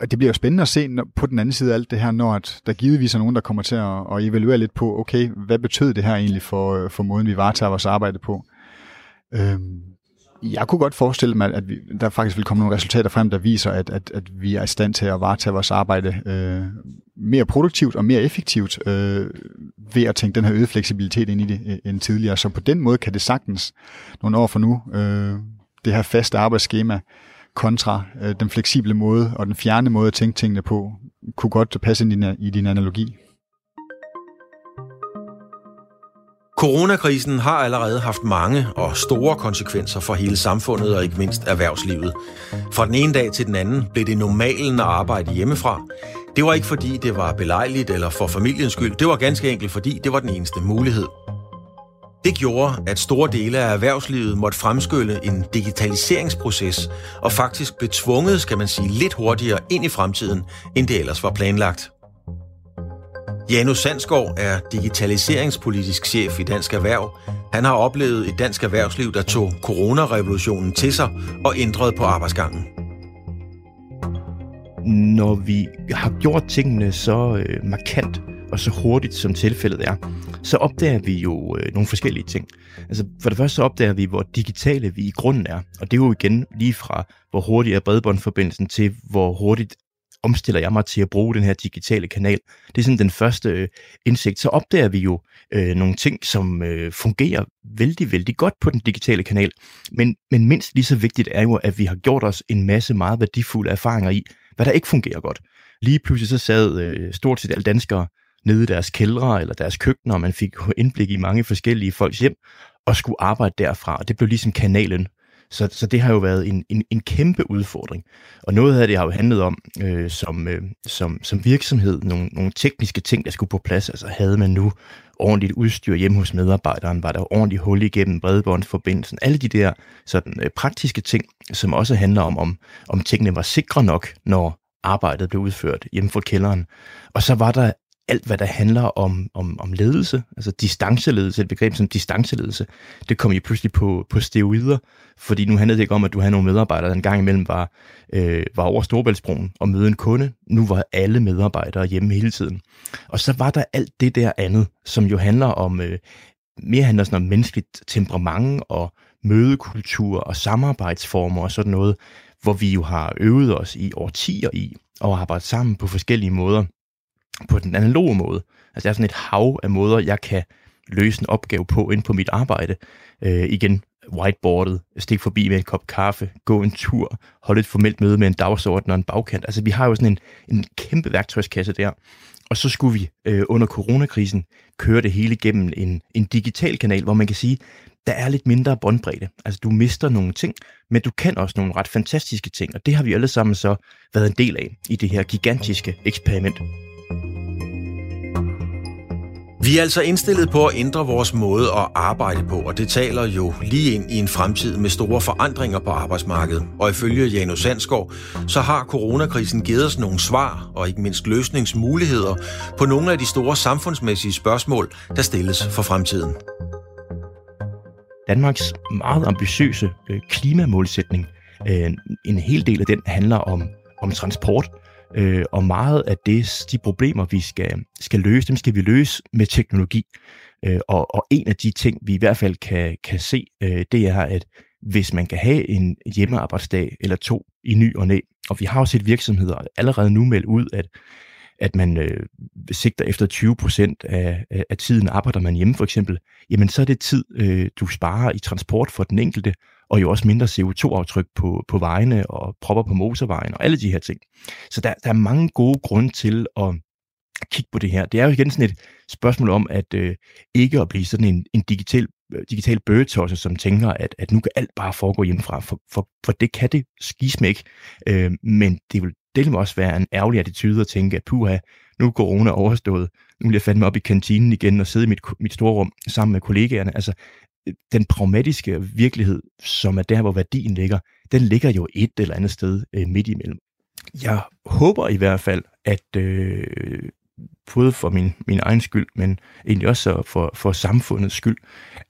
Og det bliver jo spændende at se på den anden side af alt det her, når at der givetvis er nogen, der kommer til at, at evaluere lidt på, okay, hvad betød det her egentlig for, for måden, vi varetager vores arbejde på? Øhm, jeg kunne godt forestille mig, at vi, der faktisk vil komme nogle resultater frem, der viser, at, at, at vi er i stand til at varetage vores arbejde øh, mere produktivt og mere effektivt øh, ved at tænke den her øgede fleksibilitet ind i det øh, end tidligere. Så på den måde kan det sagtens nogle år for nu, øh, det her faste arbejdsskema, kontra øh, den fleksible måde og den fjerne måde at tænke tingene på, kunne godt passe ind i din, i din analogi. Coronakrisen har allerede haft mange og store konsekvenser for hele samfundet og ikke mindst erhvervslivet. Fra den ene dag til den anden blev det normalen at arbejde hjemmefra. Det var ikke fordi, det var belejligt eller for familiens skyld. Det var ganske enkelt fordi, det var den eneste mulighed. Det gjorde, at store dele af erhvervslivet måtte fremskynde en digitaliseringsproces og faktisk blev tvunget, skal man sige, lidt hurtigere ind i fremtiden, end det ellers var planlagt. Janus Sandsgaard er digitaliseringspolitisk chef i Dansk Erhverv. Han har oplevet et dansk erhvervsliv, der tog coronarevolutionen til sig og ændrede på arbejdsgangen. Når vi har gjort tingene så øh, markant og så hurtigt, som tilfældet er, så opdager vi jo øh, nogle forskellige ting. Altså for det første så opdager vi, hvor digitale vi i grunden er. Og det er jo igen lige fra, hvor hurtigt er bredbåndforbindelsen til, hvor hurtigt omstiller jeg mig til at bruge den her digitale kanal. Det er sådan den første øh, indsigt. Så opdager vi jo øh, nogle ting, som øh, fungerer vældig, vældig godt på den digitale kanal. Men, men mindst lige så vigtigt er jo, at vi har gjort os en masse meget værdifulde erfaringer i, hvad der ikke fungerer godt. Lige pludselig så sad øh, stort set alle danskere nede i deres kældre eller deres køkkener, og man fik indblik i mange forskellige folks hjem, og skulle arbejde derfra, og det blev ligesom kanalen. Så, så det har jo været en, en, en kæmpe udfordring. Og noget af det har jo handlet om, øh, som, øh, som, som virksomhed, nogle, nogle tekniske ting, der skulle på plads. Altså havde man nu ordentligt udstyr hjemme hos medarbejderen, var der ordentligt hul igennem bredbåndsforbindelsen, alle de der sådan, øh, praktiske ting, som også handler om, om, om tingene var sikre nok, når arbejdet blev udført hjemme for kælderen. Og så var der alt, hvad der handler om, om, om ledelse, altså distanceledelse, et begreb som distanceledelse, det kom jo pludselig på, på steroider, fordi nu handlede det ikke om, at du havde nogle medarbejdere, der en gang imellem var, øh, var over Storbæltsbroen og møde en kunde. Nu var alle medarbejdere hjemme hele tiden. Og så var der alt det der andet, som jo handler om, øh, mere handler sådan om menneskeligt temperament og mødekultur og samarbejdsformer og sådan noget, hvor vi jo har øvet os i årtier i og arbejdet sammen på forskellige måder på den analoge måde. Altså der er sådan et hav af måder, jeg kan løse en opgave på ind på mit arbejde. Øh, igen, whiteboardet, stik forbi med en kop kaffe, gå en tur, holde et formelt møde med en dagsorden og en bagkant. Altså vi har jo sådan en, en kæmpe værktøjskasse der. Og så skulle vi øh, under coronakrisen køre det hele gennem en, en digital kanal, hvor man kan sige, der er lidt mindre båndbredde. Altså du mister nogle ting, men du kan også nogle ret fantastiske ting, og det har vi alle sammen så været en del af i det her gigantiske eksperiment. Vi er altså indstillet på at ændre vores måde at arbejde på, og det taler jo lige ind i en fremtid med store forandringer på arbejdsmarkedet. Og ifølge Janus Sandsgaard, så har coronakrisen givet os nogle svar og ikke mindst løsningsmuligheder på nogle af de store samfundsmæssige spørgsmål, der stilles for fremtiden. Danmarks meget ambitiøse øh, klimamålsætning, øh, en hel del af den handler om, om transport, Øh, og meget af det, de problemer, vi skal, skal løse, dem skal vi løse med teknologi. Øh, og, og en af de ting, vi i hvert fald kan, kan se, øh, det er, at hvis man kan have en hjemmearbejdsdag eller to i ny og næ, og vi har også set virksomheder allerede nu meldt ud, at at man øh, sigter efter 20 procent af, af tiden arbejder man hjemme for eksempel, jamen så er det tid, øh, du sparer i transport for den enkelte, og jo også mindre CO2-aftryk på, på vejene og propper på motorvejen og alle de her ting. Så der, der er mange gode grunde til at kigge på det her. Det er jo igen sådan et spørgsmål om, at øh, ikke at blive sådan en, en digital, øh, digital bøgetosse, som tænker, at, at nu kan alt bare foregå hjemmefra, for, for, for det kan det skismæk. Øh, men det vil det må også være en ærgerlig attitude at tænke, at puha, nu er corona overstået, nu vil jeg fandme op i kantinen igen og sidde i mit, mit store rum sammen med kollegaerne. Altså, den pragmatiske virkelighed, som er der, hvor værdien ligger, den ligger jo et eller andet sted øh, midt imellem. Jeg håber i hvert fald, at øh, både for min, min egen skyld, men egentlig også for, for samfundets skyld,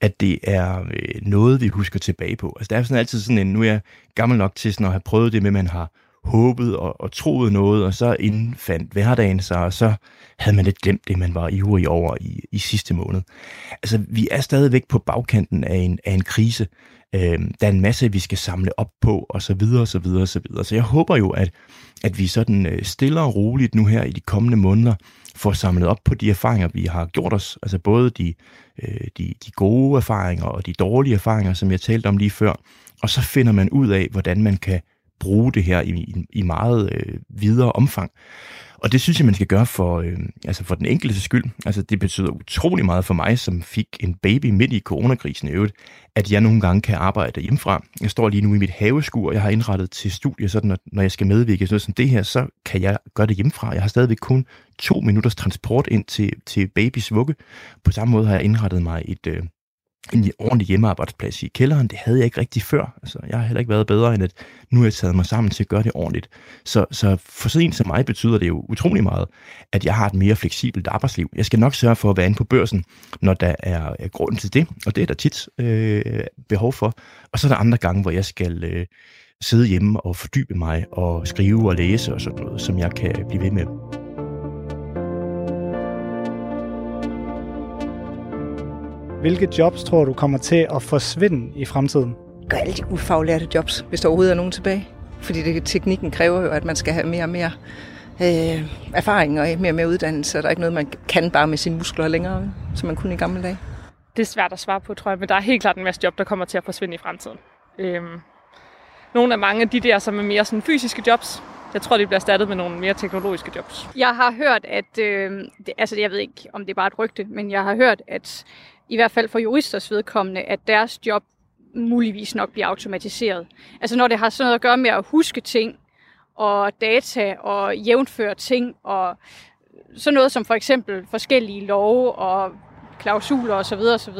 at det er øh, noget, vi husker tilbage på. Altså, der er sådan altid sådan en, nu er jeg gammel nok til sådan at have prøvet det med, at man har håbet og, og troet noget, og så indfandt hverdagen sig, og så havde man lidt glemt det, man var ivrig over i, i sidste måned. Altså, vi er stadigvæk på bagkanten af en, af en krise. Øh, der er en masse, vi skal samle op på, og så videre, og så videre, og så videre. Så jeg håber jo, at, at vi sådan øh, stille og roligt nu her i de kommende måneder får samlet op på de erfaringer, vi har gjort os. Altså både de, øh, de, de gode erfaringer og de dårlige erfaringer, som jeg talte om lige før. Og så finder man ud af, hvordan man kan bruge det her i, i meget øh, videre omfang. Og det synes jeg, man skal gøre for, øh, altså for den enkelte skyld. Altså det betyder utrolig meget for mig, som fik en baby midt i coronakrisen i øvrigt, at jeg nogle gange kan arbejde hjemmefra. Jeg står lige nu i mit haveskur, og jeg har indrettet til studie, sådan at når jeg skal medvirke sådan noget som det her, så kan jeg gøre det hjemmefra. Jeg har stadigvæk kun to minutters transport ind til, til babys vugge. På samme måde har jeg indrettet mig et, øh, en ordentlig hjemmearbejdsplads i kælderen. Det havde jeg ikke rigtig før. Altså, jeg har heller ikke været bedre, end at nu har jeg taget mig sammen til at gøre det ordentligt. Så, så for sådan en som mig betyder det jo utrolig meget, at jeg har et mere fleksibelt arbejdsliv. Jeg skal nok sørge for at være inde på børsen, når der er, er grund til det, og det er der tit øh, behov for. Og så er der andre gange, hvor jeg skal øh, sidde hjemme og fordybe mig og skrive og læse og sådan noget, som jeg kan blive ved med. Hvilke jobs tror du kommer til at forsvinde i fremtiden? Gør alle de ufaglærte jobs, hvis der overhovedet er nogen tilbage. Fordi det, teknikken kræver jo, at man skal have mere og mere øh, erfaring og mere og mere uddannelse. Der er ikke noget, man kan bare med sine muskler længere, som man kunne i gamle dage. Det er svært at svare på, tror jeg, men der er helt klart en masse job, der kommer til at forsvinde i fremtiden. Øhm, nogle af mange af de der, som er mere sådan fysiske jobs, jeg tror, de bliver erstattet med nogle mere teknologiske jobs. Jeg har hørt, at, øh, det, altså jeg ved ikke, om det er bare et rygte, men jeg har hørt, at i hvert fald for juristers vedkommende, at deres job muligvis nok bliver automatiseret. Altså når det har sådan noget at gøre med at huske ting, og data, og jævnføre ting, og sådan noget som for eksempel forskellige love og klausuler osv. osv.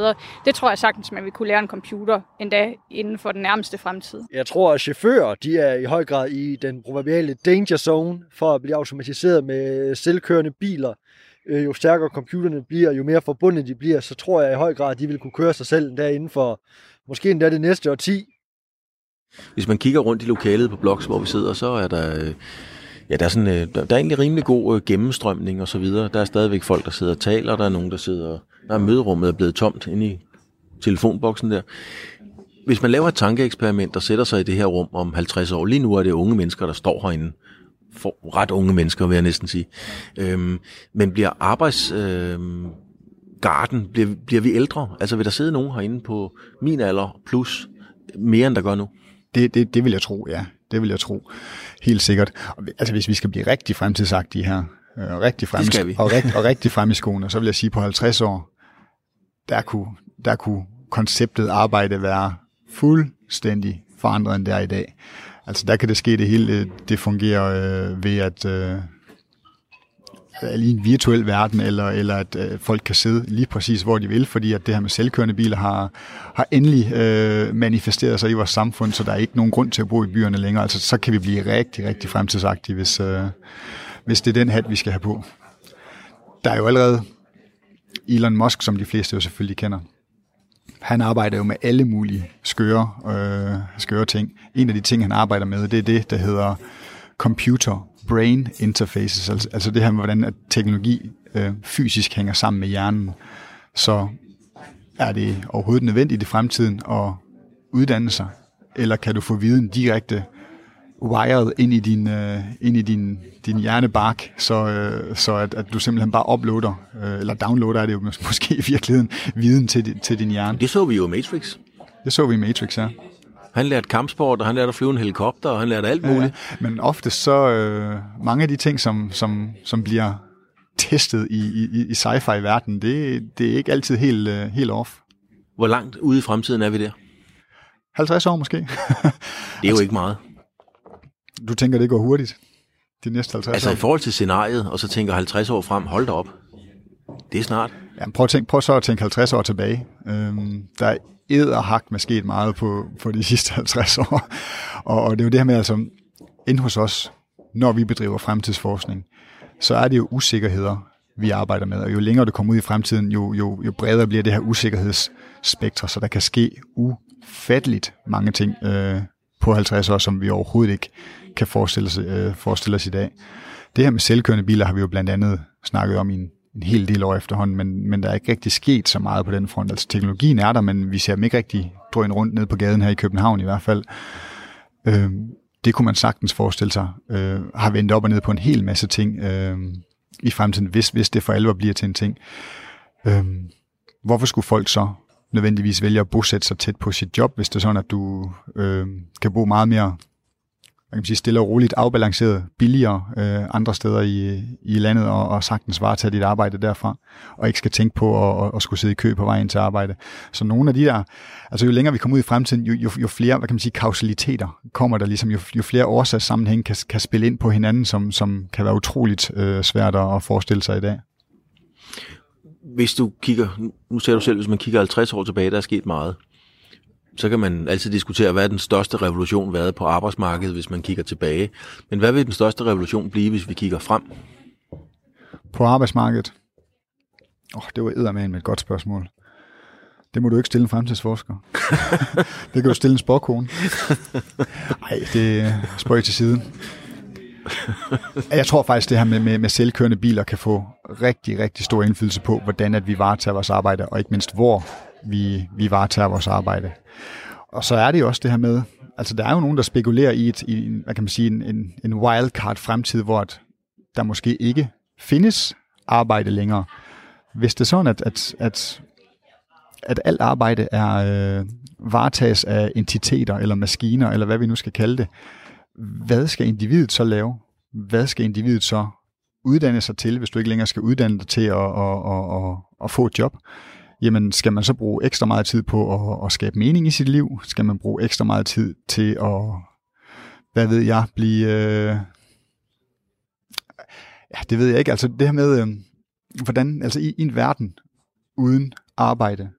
Det tror jeg sagtens, man vil kunne lære en computer endda inden for den nærmeste fremtid. Jeg tror, at chauffører de er i høj grad i den probable danger zone for at blive automatiseret med selvkørende biler øh, jo stærkere computerne bliver, jo mere forbundet de bliver, så tror jeg i høj grad, at de vil kunne køre sig selv der inden for måske endda det næste årti. Hvis man kigger rundt i lokalet på Bloks, hvor vi sidder, så er der... Øh, ja, der er, sådan, øh, der, er egentlig rimelig god øh, gennemstrømning og så videre. Der er stadigvæk folk, der sidder og taler, der er nogen, der sidder... Der er møderummet er blevet tomt inde i telefonboksen der. Hvis man laver et tankeeksperiment og sætter sig i det her rum om 50 år, lige nu er det unge mennesker, der står herinde, for ret unge mennesker, vil jeg næsten sige. Øhm, men bliver arbejdsgarden, øhm, bliver, bliver vi ældre? Altså vil der sidde nogen herinde på min alder plus mere, end der gør nu? Det, det, det vil jeg tro, ja. Det vil jeg tro. Helt sikkert. Altså hvis vi skal blive rigtig fremtidsagtige her, øh, rigtig frem, og, rigt, og rigtig frem i skoene, så vil jeg sige på 50 år, der kunne, der kunne konceptet arbejde være fuldstændig forandret end det er i dag. Altså der kan det ske, det hele det fungerer øh, ved, at, øh, i en virtuel verden, eller, eller at øh, folk kan sidde lige præcis, hvor de vil, fordi at det her med selvkørende biler har, har endelig øh, manifesteret sig i vores samfund, så der er ikke nogen grund til at bo i byerne længere. Altså, så kan vi blive rigtig, rigtig fremtidsagtige, hvis, øh, hvis det er den hat, vi skal have på. Der er jo allerede Elon Musk, som de fleste jo selvfølgelig kender. Han arbejder jo med alle mulige skøre, øh, skøre ting. En af de ting, han arbejder med, det er det, der hedder computer brain interfaces, altså, altså det her med, hvordan at teknologi øh, fysisk hænger sammen med hjernen. Så er det overhovedet nødvendigt i fremtiden at uddanne sig, eller kan du få viden direkte wired ind i din, øh, ind i din, din hjernebark, så, øh, så at, at du simpelthen bare uploader, øh, eller downloader er det jo måske i virkeligheden, viden til, til din hjerne. Det så vi jo i Matrix. Det så vi i Matrix, ja. Han lærte kampsport, og han lærte at flyve en helikopter, og han lærte alt muligt. Ja, men ofte så, øh, mange af de ting, som, som, som bliver testet i, i, i sci-fi-verdenen, det, det er ikke altid helt, øh, helt off. Hvor langt ude i fremtiden er vi der? 50 år måske. det er jo altså, ikke meget. Du tænker, det går hurtigt? De næste 50 altså år? i forhold til scenariet, og så tænker 50 år frem, hold da op. Det er snart. Ja, prøv, at tænke, prøv så at tænke 50 år tilbage. Øhm, der er hak med sket meget på, på de sidste 50 år. Og, og det er jo det her med, altså, ind hos os, når vi bedriver fremtidsforskning, så er det jo usikkerheder, vi arbejder med. Og jo længere du kommer ud i fremtiden, jo, jo, jo bredere bliver det her usikkerhedsspektre, så der kan ske ufatteligt mange ting øh, på 50 år, som vi overhovedet ikke kan forestille os, øh, forestille os i dag. Det her med selvkørende biler har vi jo blandt andet snakket om i en, en hel del år efterhånden, men, men der er ikke rigtig sket så meget på den front. Altså teknologien er der, men vi ser dem ikke rigtig drøn rundt ned på gaden her i København i hvert fald. Øh, det kunne man sagtens forestille sig, øh, har vendt op og ned på en hel masse ting øh, i fremtiden, hvis, hvis det for alvor bliver til en ting. Øh, hvorfor skulle folk så nødvendigvis vælge at bosætte sig tæt på sit job, hvis det er sådan, at du øh, kan bo meget mere man kan sige, stille og roligt, afbalanceret, billigere øh, andre steder i, i landet, og, og sagtens varetage dit arbejde derfra, og ikke skal tænke på at, at, at skulle sidde i kø på vejen til arbejde. Så nogle af de der, altså jo længere vi kommer ud i fremtiden, jo, jo, jo flere, hvad kan man sige, kausaliteter kommer der ligesom, jo, jo flere årsagssammenhæng kan, kan spille ind på hinanden, som, som kan være utroligt øh, svært at forestille sig i dag. Hvis du kigger, nu ser du selv, hvis man kigger 50 år tilbage, der er sket meget så kan man altid diskutere, hvad er den største revolution været på arbejdsmarkedet, hvis man kigger tilbage. Men hvad vil den største revolution blive, hvis vi kigger frem? På arbejdsmarkedet? Åh, oh, det var med et godt spørgsmål. Det må du ikke stille en fremtidsforsker. det kan du stille en sporkone. Nej, det spørger til siden. Jeg tror faktisk, det her med, med, med selvkørende biler kan få rigtig, rigtig stor indflydelse på, hvordan at vi varetager vores arbejde, og ikke mindst hvor vi, vi varetager vores arbejde. Og så er det jo også det her med, altså der er jo nogen, der spekulerer i, et, i en, hvad kan man sige, en, en, en wildcard fremtid, hvor at der måske ikke findes arbejde længere. Hvis det er sådan, at, at, at, at alt arbejde er øh, varetages af entiteter eller maskiner, eller hvad vi nu skal kalde det, hvad skal individet så lave? Hvad skal individet så uddanne sig til, hvis du ikke længere skal uddanne dig til at, at, at, at, at få et job? Jamen skal man så bruge ekstra meget tid på at, at skabe mening i sit liv? Skal man bruge ekstra meget tid til at, hvad ved jeg, blive... Øh, ja, det ved jeg ikke. Altså det her med, øh, hvordan, altså i, i en verden uden arbejde,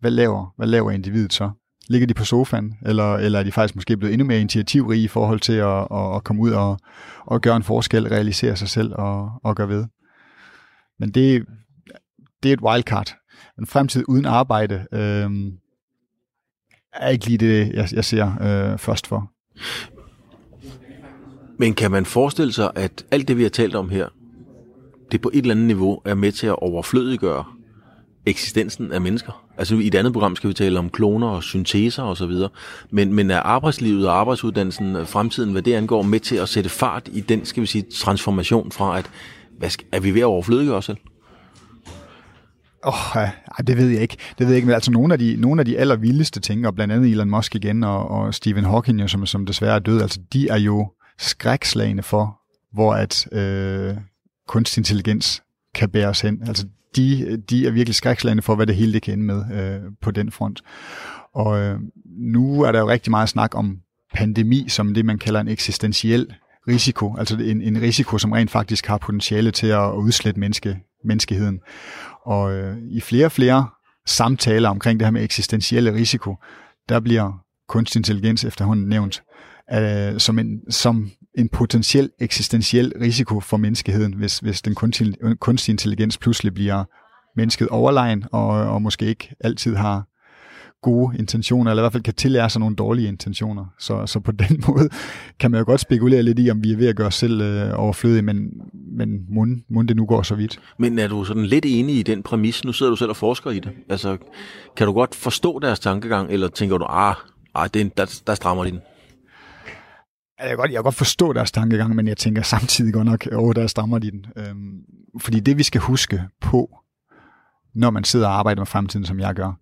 hvad laver, hvad laver individet så? Ligger de på sofaen, eller, eller er de faktisk måske blevet endnu mere initiativrige i forhold til at, at, at komme ud og, og gøre en forskel, realisere sig selv og, og gøre ved? Men det, det er et wildcard en fremtid uden arbejde øh, er ikke lige det, jeg, jeg ser øh, først for. Men kan man forestille sig, at alt det, vi har talt om her, det på et eller andet niveau er med til at overflødiggøre eksistensen af mennesker? Altså i et andet program skal vi tale om kloner og synteser osv., men, men er arbejdslivet og arbejdsuddannelsen øh, fremtiden, hvad det angår, med til at sætte fart i den, skal vi sige, transformation fra, at hvad skal, er vi ved at overflødiggøre os selv? Åh, oh, det ved jeg ikke. Det ved jeg ikke, men altså nogle af de, nogle af de allervildeste ting, og blandt andet Elon Musk igen, og, og Stephen Hawking, jo, som, som desværre er død, altså de er jo skrækslagene for, hvor at øh, kunstig intelligens kan bære os hen. Altså de, de er virkelig skrækslagene for, hvad det hele det kan ende med øh, på den front. Og øh, nu er der jo rigtig meget snak om pandemi som det, man kalder en eksistentiel risiko, altså en, en risiko, som rent faktisk har potentiale til at udslette menneske, menneskeheden. Og øh, i flere og flere samtaler omkring det her med eksistentielle risiko, der bliver kunstig intelligens efterhånden nævnt øh, som, en, som en potentiel eksistentiel risiko for menneskeheden, hvis, hvis den kunstige, kunstige intelligens pludselig bliver mennesket overlegen, og, og måske ikke altid har gode intentioner, eller i hvert fald kan tillære sig nogle dårlige intentioner. Så, så på den måde kan man jo godt spekulere lidt i, om vi er ved at gøre os selv øh, overflødige, men, men må det nu går så vidt. Men er du sådan lidt enig i den præmis? Nu sidder du selv og forsker i det. Altså, kan du godt forstå deres tankegang, eller tænker du, ah, ah det, der, der strammer de den? Jeg kan, godt, jeg kan godt forstå deres tankegang, men jeg tænker samtidig godt nok, åh, der strammer de den. Øhm, fordi det, vi skal huske på, når man sidder og arbejder med fremtiden, som jeg gør,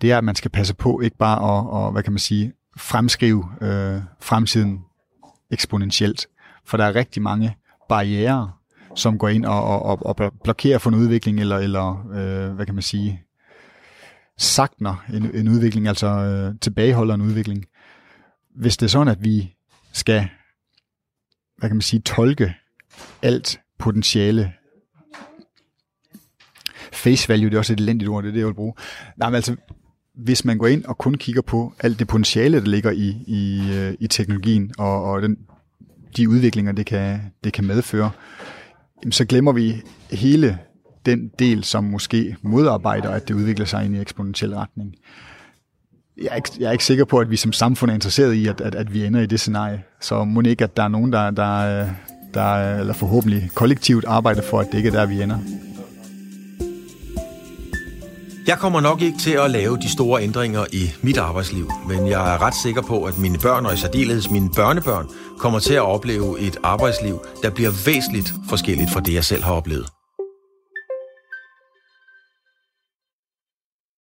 det er, at man skal passe på ikke bare at, og, hvad kan man sige, fremskrive øh, fremtiden eksponentielt. For der er rigtig mange barriere, som går ind og, og, og og blokerer for en udvikling, eller, eller øh, hvad kan man sige, sagtner en, en udvikling, altså øh, tilbageholder en udvikling. Hvis det er sådan, at vi skal, hvad kan man sige, tolke alt potentiale face value, det er også et elendigt ord, det er det, jeg vil bruge. Nej, men altså, hvis man går ind og kun kigger på alt det potentiale, der ligger i, i, øh, i teknologien, og, og den, de udviklinger, det kan, det kan medføre, så glemmer vi hele den del, som måske modarbejder, at det udvikler sig ind i eksponentiel retning. Jeg er, ikke, jeg er ikke sikker på, at vi som samfund er interesseret i, at, at, at vi ender i det scenarie. Så må ikke, at der er nogen, der, der, der eller forhåbentlig kollektivt arbejder for, at det ikke er der, vi ender. Jeg kommer nok ikke til at lave de store ændringer i mit arbejdsliv, men jeg er ret sikker på, at mine børn og i særdeleshed mine børnebørn kommer til at opleve et arbejdsliv, der bliver væsentligt forskelligt fra det, jeg selv har oplevet.